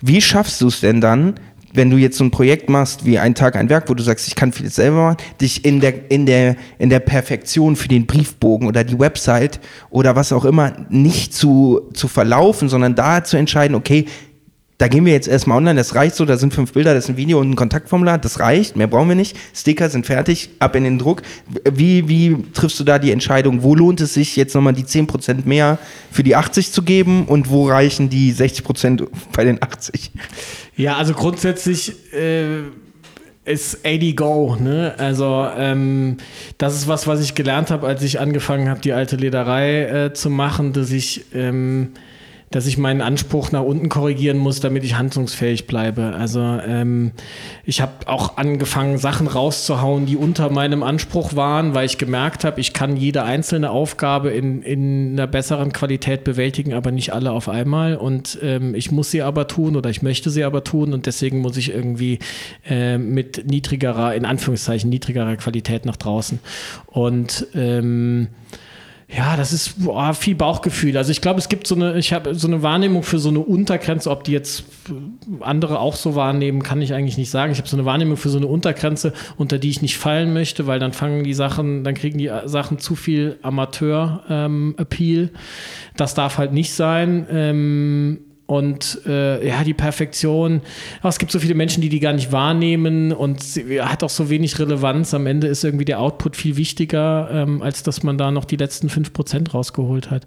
Wie schaffst du es denn dann, wenn du jetzt so ein Projekt machst wie ein Tag, ein Werk, wo du sagst, ich kann vieles selber machen, dich in der, in der, in der Perfektion für den Briefbogen oder die Website oder was auch immer nicht zu, zu verlaufen, sondern da zu entscheiden, okay, da gehen wir jetzt erstmal online, das reicht so, da sind fünf Bilder, das ist ein Video und ein Kontaktformular, das reicht, mehr brauchen wir nicht. Sticker sind fertig, ab in den Druck. Wie, wie triffst du da die Entscheidung, wo lohnt es sich jetzt nochmal die 10% mehr für die 80 zu geben und wo reichen die 60% bei den 80? Ja, also grundsätzlich äh, ist 80 Go. Ne? Also ähm, das ist was, was ich gelernt habe, als ich angefangen habe, die alte Lederei äh, zu machen, dass ich ähm, dass ich meinen Anspruch nach unten korrigieren muss, damit ich handlungsfähig bleibe. Also ähm, ich habe auch angefangen, Sachen rauszuhauen, die unter meinem Anspruch waren, weil ich gemerkt habe, ich kann jede einzelne Aufgabe in, in einer besseren Qualität bewältigen, aber nicht alle auf einmal. Und ähm, ich muss sie aber tun oder ich möchte sie aber tun und deswegen muss ich irgendwie äh, mit niedrigerer, in Anführungszeichen, niedrigerer Qualität nach draußen. Und ähm, ja, das ist boah, viel Bauchgefühl. Also ich glaube, es gibt so eine, ich habe so eine Wahrnehmung für so eine Untergrenze, ob die jetzt andere auch so wahrnehmen, kann ich eigentlich nicht sagen. Ich habe so eine Wahrnehmung für so eine Untergrenze, unter die ich nicht fallen möchte, weil dann fangen die Sachen, dann kriegen die Sachen zu viel Amateur-Appeal. Ähm, das darf halt nicht sein. Ähm, und äh, ja, die Perfektion. Aber es gibt so viele Menschen, die die gar nicht wahrnehmen und sie hat auch so wenig Relevanz. Am Ende ist irgendwie der Output viel wichtiger, ähm, als dass man da noch die letzten 5% rausgeholt hat.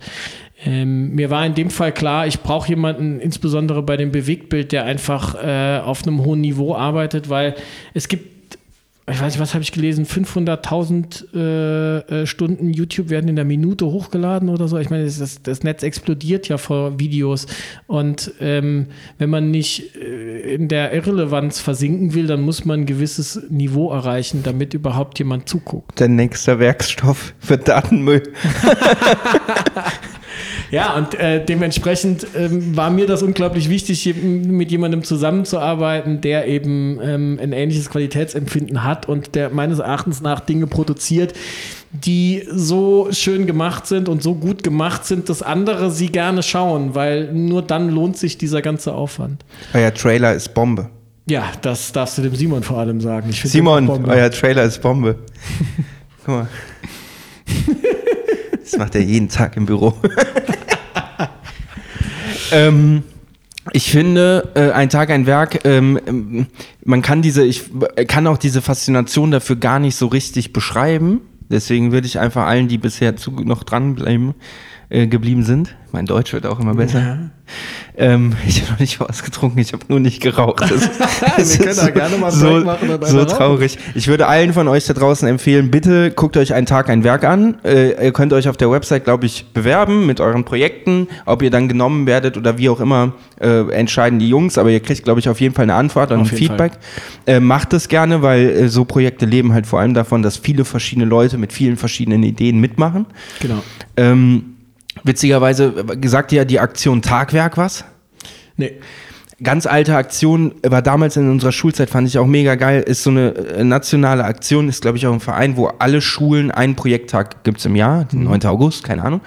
Ähm, mir war in dem Fall klar, ich brauche jemanden, insbesondere bei dem Bewegtbild, der einfach äh, auf einem hohen Niveau arbeitet, weil es gibt ich weiß nicht, was habe ich gelesen, 500.000 äh, äh, Stunden YouTube werden in der Minute hochgeladen oder so. Ich meine, das, das Netz explodiert ja vor Videos. Und ähm, wenn man nicht äh, in der Irrelevanz versinken will, dann muss man ein gewisses Niveau erreichen, damit überhaupt jemand zuguckt. Der nächste Werkstoff für Datenmüll. Ja, und äh, dementsprechend ähm, war mir das unglaublich wichtig, mit jemandem zusammenzuarbeiten, der eben ähm, ein ähnliches Qualitätsempfinden hat und der meines Erachtens nach Dinge produziert, die so schön gemacht sind und so gut gemacht sind, dass andere sie gerne schauen, weil nur dann lohnt sich dieser ganze Aufwand. Euer Trailer ist Bombe. Ja, das darfst du dem Simon vor allem sagen. Simon, euer Trailer ist Bombe. Guck mal. Das macht er jeden Tag im Büro. ähm, ich finde, äh, ein Tag, ein Werk, ähm, ähm, man kann diese, ich kann auch diese Faszination dafür gar nicht so richtig beschreiben. Deswegen würde ich einfach allen, die bisher zu, noch dranbleiben, äh, geblieben sind. Mein Deutsch wird auch immer besser. Ja. Ähm, ich habe noch nicht was getrunken, ich habe nur nicht geraucht. Das, das Wir können da gerne mal so, machen so traurig. Ich würde allen von euch da draußen empfehlen, bitte guckt euch einen Tag ein Werk an. Äh, ihr könnt euch auf der Website, glaube ich, bewerben mit euren Projekten. Ob ihr dann genommen werdet oder wie auch immer, äh, entscheiden die Jungs. Aber ihr kriegt, glaube ich, auf jeden Fall eine Antwort und ein Feedback. Äh, macht es gerne, weil äh, so Projekte leben halt vor allem davon, dass viele verschiedene Leute mit vielen verschiedenen Ideen mitmachen. Genau. Ähm, Witzigerweise gesagt ja die Aktion Tagwerk was? Nee. Ganz alte Aktion, war damals in unserer Schulzeit, fand ich auch mega geil, ist so eine äh, nationale Aktion, ist glaube ich auch ein Verein, wo alle Schulen einen Projekttag gibt es im Jahr, den 9. Mhm. August, keine Ahnung.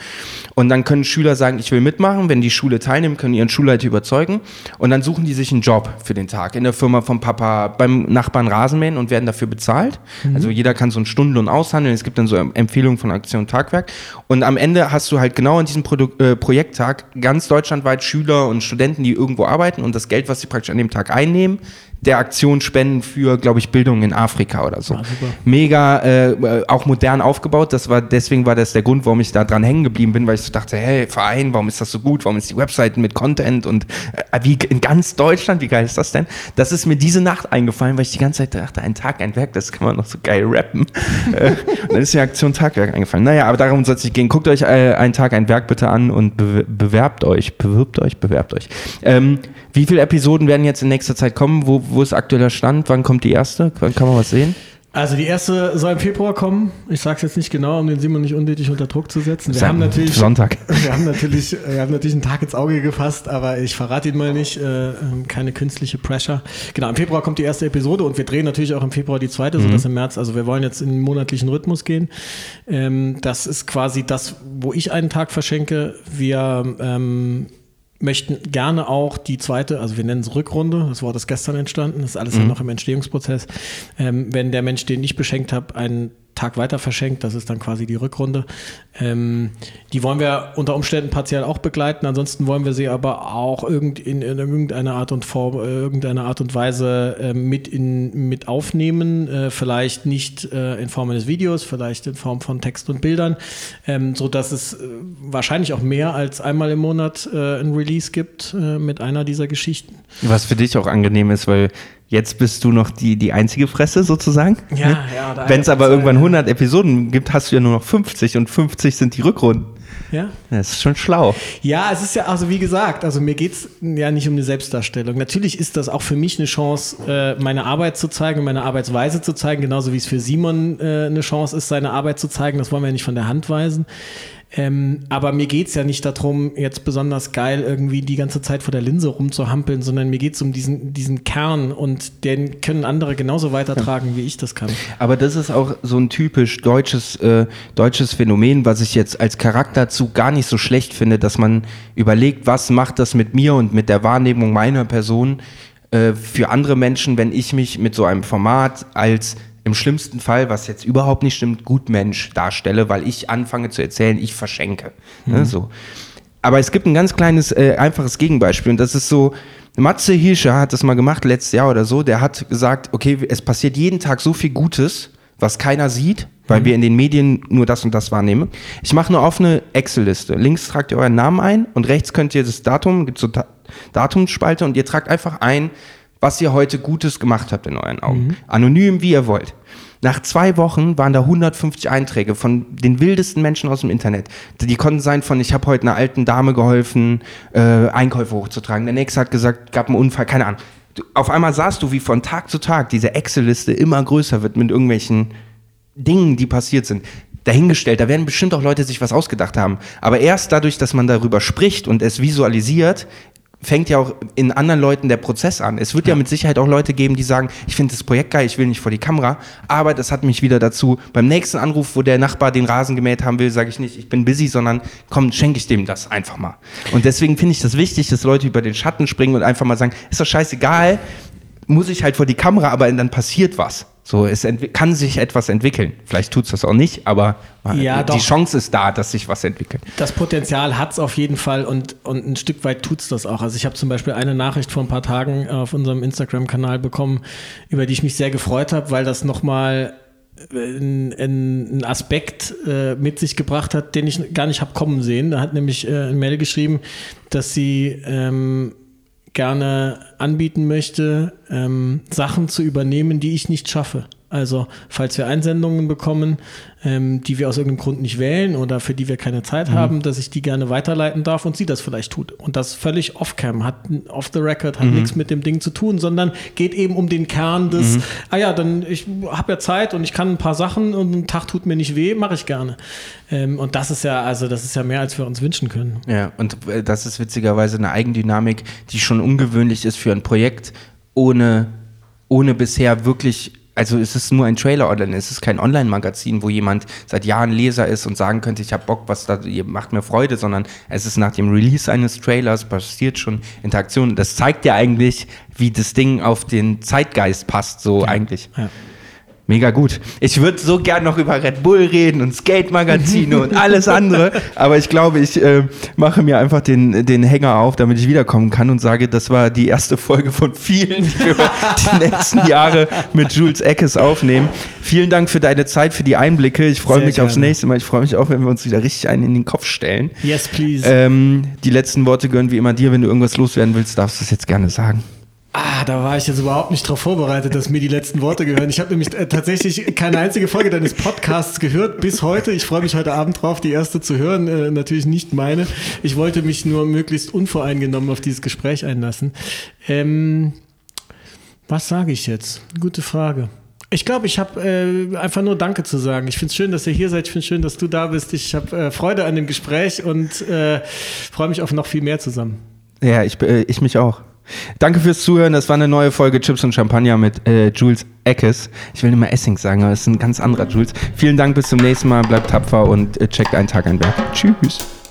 Und dann können Schüler sagen, ich will mitmachen. Wenn die Schule teilnimmt, können ihren Schulleiter überzeugen. Und dann suchen die sich einen Job für den Tag in der Firma vom Papa, beim Nachbarn Rasenmähen und werden dafür bezahlt. Mhm. Also jeder kann so einen Stundenlohn aushandeln. Es gibt dann so Empfehlungen von Aktion Tagwerk. Und am Ende hast du halt genau an diesem Produ äh, Projekttag ganz deutschlandweit Schüler und Studenten, die irgendwo arbeiten und das Geld, was sie praktisch an dem Tag einnehmen, der Aktion spenden für, glaube ich, Bildung in Afrika oder so. Ah, Mega, äh, auch modern aufgebaut. Das war, deswegen war das der Grund, warum ich da dran hängen geblieben bin, weil ich so dachte, hey, Verein, warum ist das so gut? Warum ist die Webseite mit Content und äh, wie in ganz Deutschland, wie geil ist das denn? Das ist mir diese Nacht eingefallen, weil ich die ganze Zeit dachte, ein Tag, ein Werk, das kann man noch so geil rappen. äh, und dann ist die Aktion Tagwerk eingefallen. Naja, aber darum soll es nicht gehen. Guckt euch äh, ein Tag, ein Werk bitte an und be bewerbt euch, bewirbt euch, bewerbt euch. Ähm, wie viele Episoden werden jetzt in nächster Zeit kommen? Wo, wo ist aktueller Stand? Wann kommt die erste? Wann kann man was sehen? Also die erste soll im Februar kommen. Ich sage es jetzt nicht genau, um den Simon nicht unnötig unter Druck zu setzen. Wir haben natürlich Sonntag. Wir haben natürlich, wir haben natürlich einen Tag ins Auge gefasst, aber ich verrate ihn mal nicht. Äh, ähm, keine künstliche Pressure. Genau, im Februar kommt die erste Episode und wir drehen natürlich auch im Februar die zweite, mhm. sodass im März. Also wir wollen jetzt in den monatlichen Rhythmus gehen. Ähm, das ist quasi das, wo ich einen Tag verschenke. Wir ähm, möchten gerne auch die zweite, also wir nennen es Rückrunde, das Wort ist gestern entstanden, das ist alles mhm. ja noch im Entstehungsprozess. Ähm, wenn der Mensch, den ich beschenkt habe, einen Tag weiter verschenkt. Das ist dann quasi die Rückrunde. Ähm, die wollen wir unter Umständen partiell auch begleiten. Ansonsten wollen wir sie aber auch irgend in, in irgendeiner Art und Form, äh, irgendeiner Art und Weise äh, mit, in, mit aufnehmen. Äh, vielleicht nicht äh, in Form eines Videos, vielleicht in Form von Text und Bildern, ähm, so dass es äh, wahrscheinlich auch mehr als einmal im Monat äh, ein Release gibt mit einer dieser Geschichten. Was für dich auch angenehm ist, weil Jetzt bist du noch die, die einzige Fresse sozusagen. Ja, ne? ja. Wenn es aber irgendwann 100 Episoden gibt, hast du ja nur noch 50 und 50 sind die Rückrunden. Ja. Das ist schon schlau. Ja, es ist ja, also wie gesagt, also mir geht es ja nicht um eine Selbstdarstellung. Natürlich ist das auch für mich eine Chance, äh, meine Arbeit zu zeigen, meine Arbeitsweise zu zeigen, genauso wie es für Simon äh, eine Chance ist, seine Arbeit zu zeigen. Das wollen wir ja nicht von der Hand weisen. Ähm, aber mir geht es ja nicht darum, jetzt besonders geil irgendwie die ganze Zeit vor der Linse rumzuhampeln, sondern mir geht es um diesen, diesen Kern und den können andere genauso weitertragen, ja. wie ich das kann. Aber das ist auch so ein typisch deutsches, äh, deutsches Phänomen, was ich jetzt als Charakterzug gar nicht so schlecht finde, dass man überlegt, was macht das mit mir und mit der Wahrnehmung meiner Person äh, für andere Menschen, wenn ich mich mit so einem Format als im schlimmsten Fall, was jetzt überhaupt nicht stimmt, Gutmensch darstelle, weil ich anfange zu erzählen, ich verschenke. Ne, mhm. Ne, so. Aber es gibt ein ganz kleines, äh, einfaches Gegenbeispiel und das ist so, Matze Hirscher hat das mal gemacht, letztes Jahr oder so, der hat gesagt, okay, es passiert jeden Tag so viel Gutes, was keiner sieht, weil mhm. wir in den Medien nur das und das wahrnehmen. Ich mache eine offene Excel-Liste. Links tragt ihr euren Namen ein und rechts könnt ihr das Datum, gibt so Ta Datumsspalte und ihr tragt einfach ein, was ihr heute Gutes gemacht habt in euren Augen. Mhm. Anonym, wie ihr wollt. Nach zwei Wochen waren da 150 Einträge von den wildesten Menschen aus dem Internet. Die konnten sein von, ich habe heute einer alten Dame geholfen, äh, Einkäufe hochzutragen. Der nächste hat gesagt, gab einen Unfall, keine Ahnung. Auf einmal sahst du, wie von Tag zu Tag diese Excel-Liste immer größer wird mit irgendwelchen Dingen, die passiert sind dahingestellt. Da werden bestimmt auch Leute sich was ausgedacht haben. Aber erst dadurch, dass man darüber spricht und es visualisiert, fängt ja auch in anderen Leuten der Prozess an. Es wird ja, ja mit Sicherheit auch Leute geben, die sagen, ich finde das Projekt geil, ich will nicht vor die Kamera, aber das hat mich wieder dazu, beim nächsten Anruf, wo der Nachbar den Rasen gemäht haben will, sage ich nicht, ich bin busy, sondern komm, schenke ich dem das einfach mal. Und deswegen finde ich das wichtig, dass Leute über den Schatten springen und einfach mal sagen, ist doch scheißegal, muss ich halt vor die Kamera, aber dann passiert was. So, es kann sich etwas entwickeln. Vielleicht tut es das auch nicht, aber ja, die doch. Chance ist da, dass sich was entwickelt. Das Potenzial hat es auf jeden Fall und, und ein Stück weit tut es das auch. Also ich habe zum Beispiel eine Nachricht vor ein paar Tagen auf unserem Instagram-Kanal bekommen, über die ich mich sehr gefreut habe, weil das nochmal einen Aspekt äh, mit sich gebracht hat, den ich gar nicht habe kommen sehen. Da hat nämlich äh, ein Mail geschrieben, dass sie ähm, gerne anbieten möchte, ähm, Sachen zu übernehmen, die ich nicht schaffe. Also, falls wir Einsendungen bekommen, ähm, die wir aus irgendeinem Grund nicht wählen oder für die wir keine Zeit mhm. haben, dass ich die gerne weiterleiten darf und sie das vielleicht tut. Und das völlig off-cam, hat off the record, hat mhm. nichts mit dem Ding zu tun, sondern geht eben um den Kern des, mhm. ah ja, dann ich habe ja Zeit und ich kann ein paar Sachen und ein Tag tut mir nicht weh, mache ich gerne. Ähm, und das ist ja, also das ist ja mehr, als wir uns wünschen können. Ja, und äh, das ist witzigerweise eine Eigendynamik, die schon ungewöhnlich ist für ein Projekt ohne, ohne bisher wirklich also es ist nur ein Trailer online, es ist kein Online-Magazin, wo jemand seit Jahren Leser ist und sagen könnte, ich habe Bock, was da ihr macht mir Freude, sondern es ist nach dem Release eines Trailers passiert schon Interaktion. Das zeigt ja eigentlich, wie das Ding auf den Zeitgeist passt, so ja. eigentlich. Ja. Mega gut. Ich würde so gern noch über Red Bull reden und Skate-Magazine und alles andere, aber ich glaube, ich äh, mache mir einfach den, den Hänger auf, damit ich wiederkommen kann und sage, das war die erste Folge von vielen, die wir die nächsten Jahre mit Jules Eckes aufnehmen. Vielen Dank für deine Zeit, für die Einblicke. Ich freue mich gerne. aufs nächste Mal. Ich freue mich auch, wenn wir uns wieder richtig einen in den Kopf stellen. Yes, please. Ähm, die letzten Worte gehören wie immer dir. Wenn du irgendwas loswerden willst, darfst du es jetzt gerne sagen. Ah, da war ich jetzt überhaupt nicht darauf vorbereitet, dass mir die letzten Worte gehören. Ich habe nämlich äh, tatsächlich keine einzige Folge deines Podcasts gehört bis heute. Ich freue mich heute Abend drauf, die erste zu hören. Äh, natürlich nicht meine. Ich wollte mich nur möglichst unvoreingenommen auf dieses Gespräch einlassen. Ähm, was sage ich jetzt? Gute Frage. Ich glaube, ich habe äh, einfach nur Danke zu sagen. Ich finde es schön, dass ihr hier seid. Ich finde es schön, dass du da bist. Ich habe äh, Freude an dem Gespräch und äh, freue mich auf noch viel mehr zusammen. Ja, ich, äh, ich mich auch. Danke fürs Zuhören. Das war eine neue Folge Chips und Champagner mit äh, Jules Eckes. Ich will immer Essing sagen, aber es ist ein ganz anderer Jules. Vielen Dank, bis zum nächsten Mal. Bleibt tapfer und äh, checkt einen Tag ein Werk. Tschüss.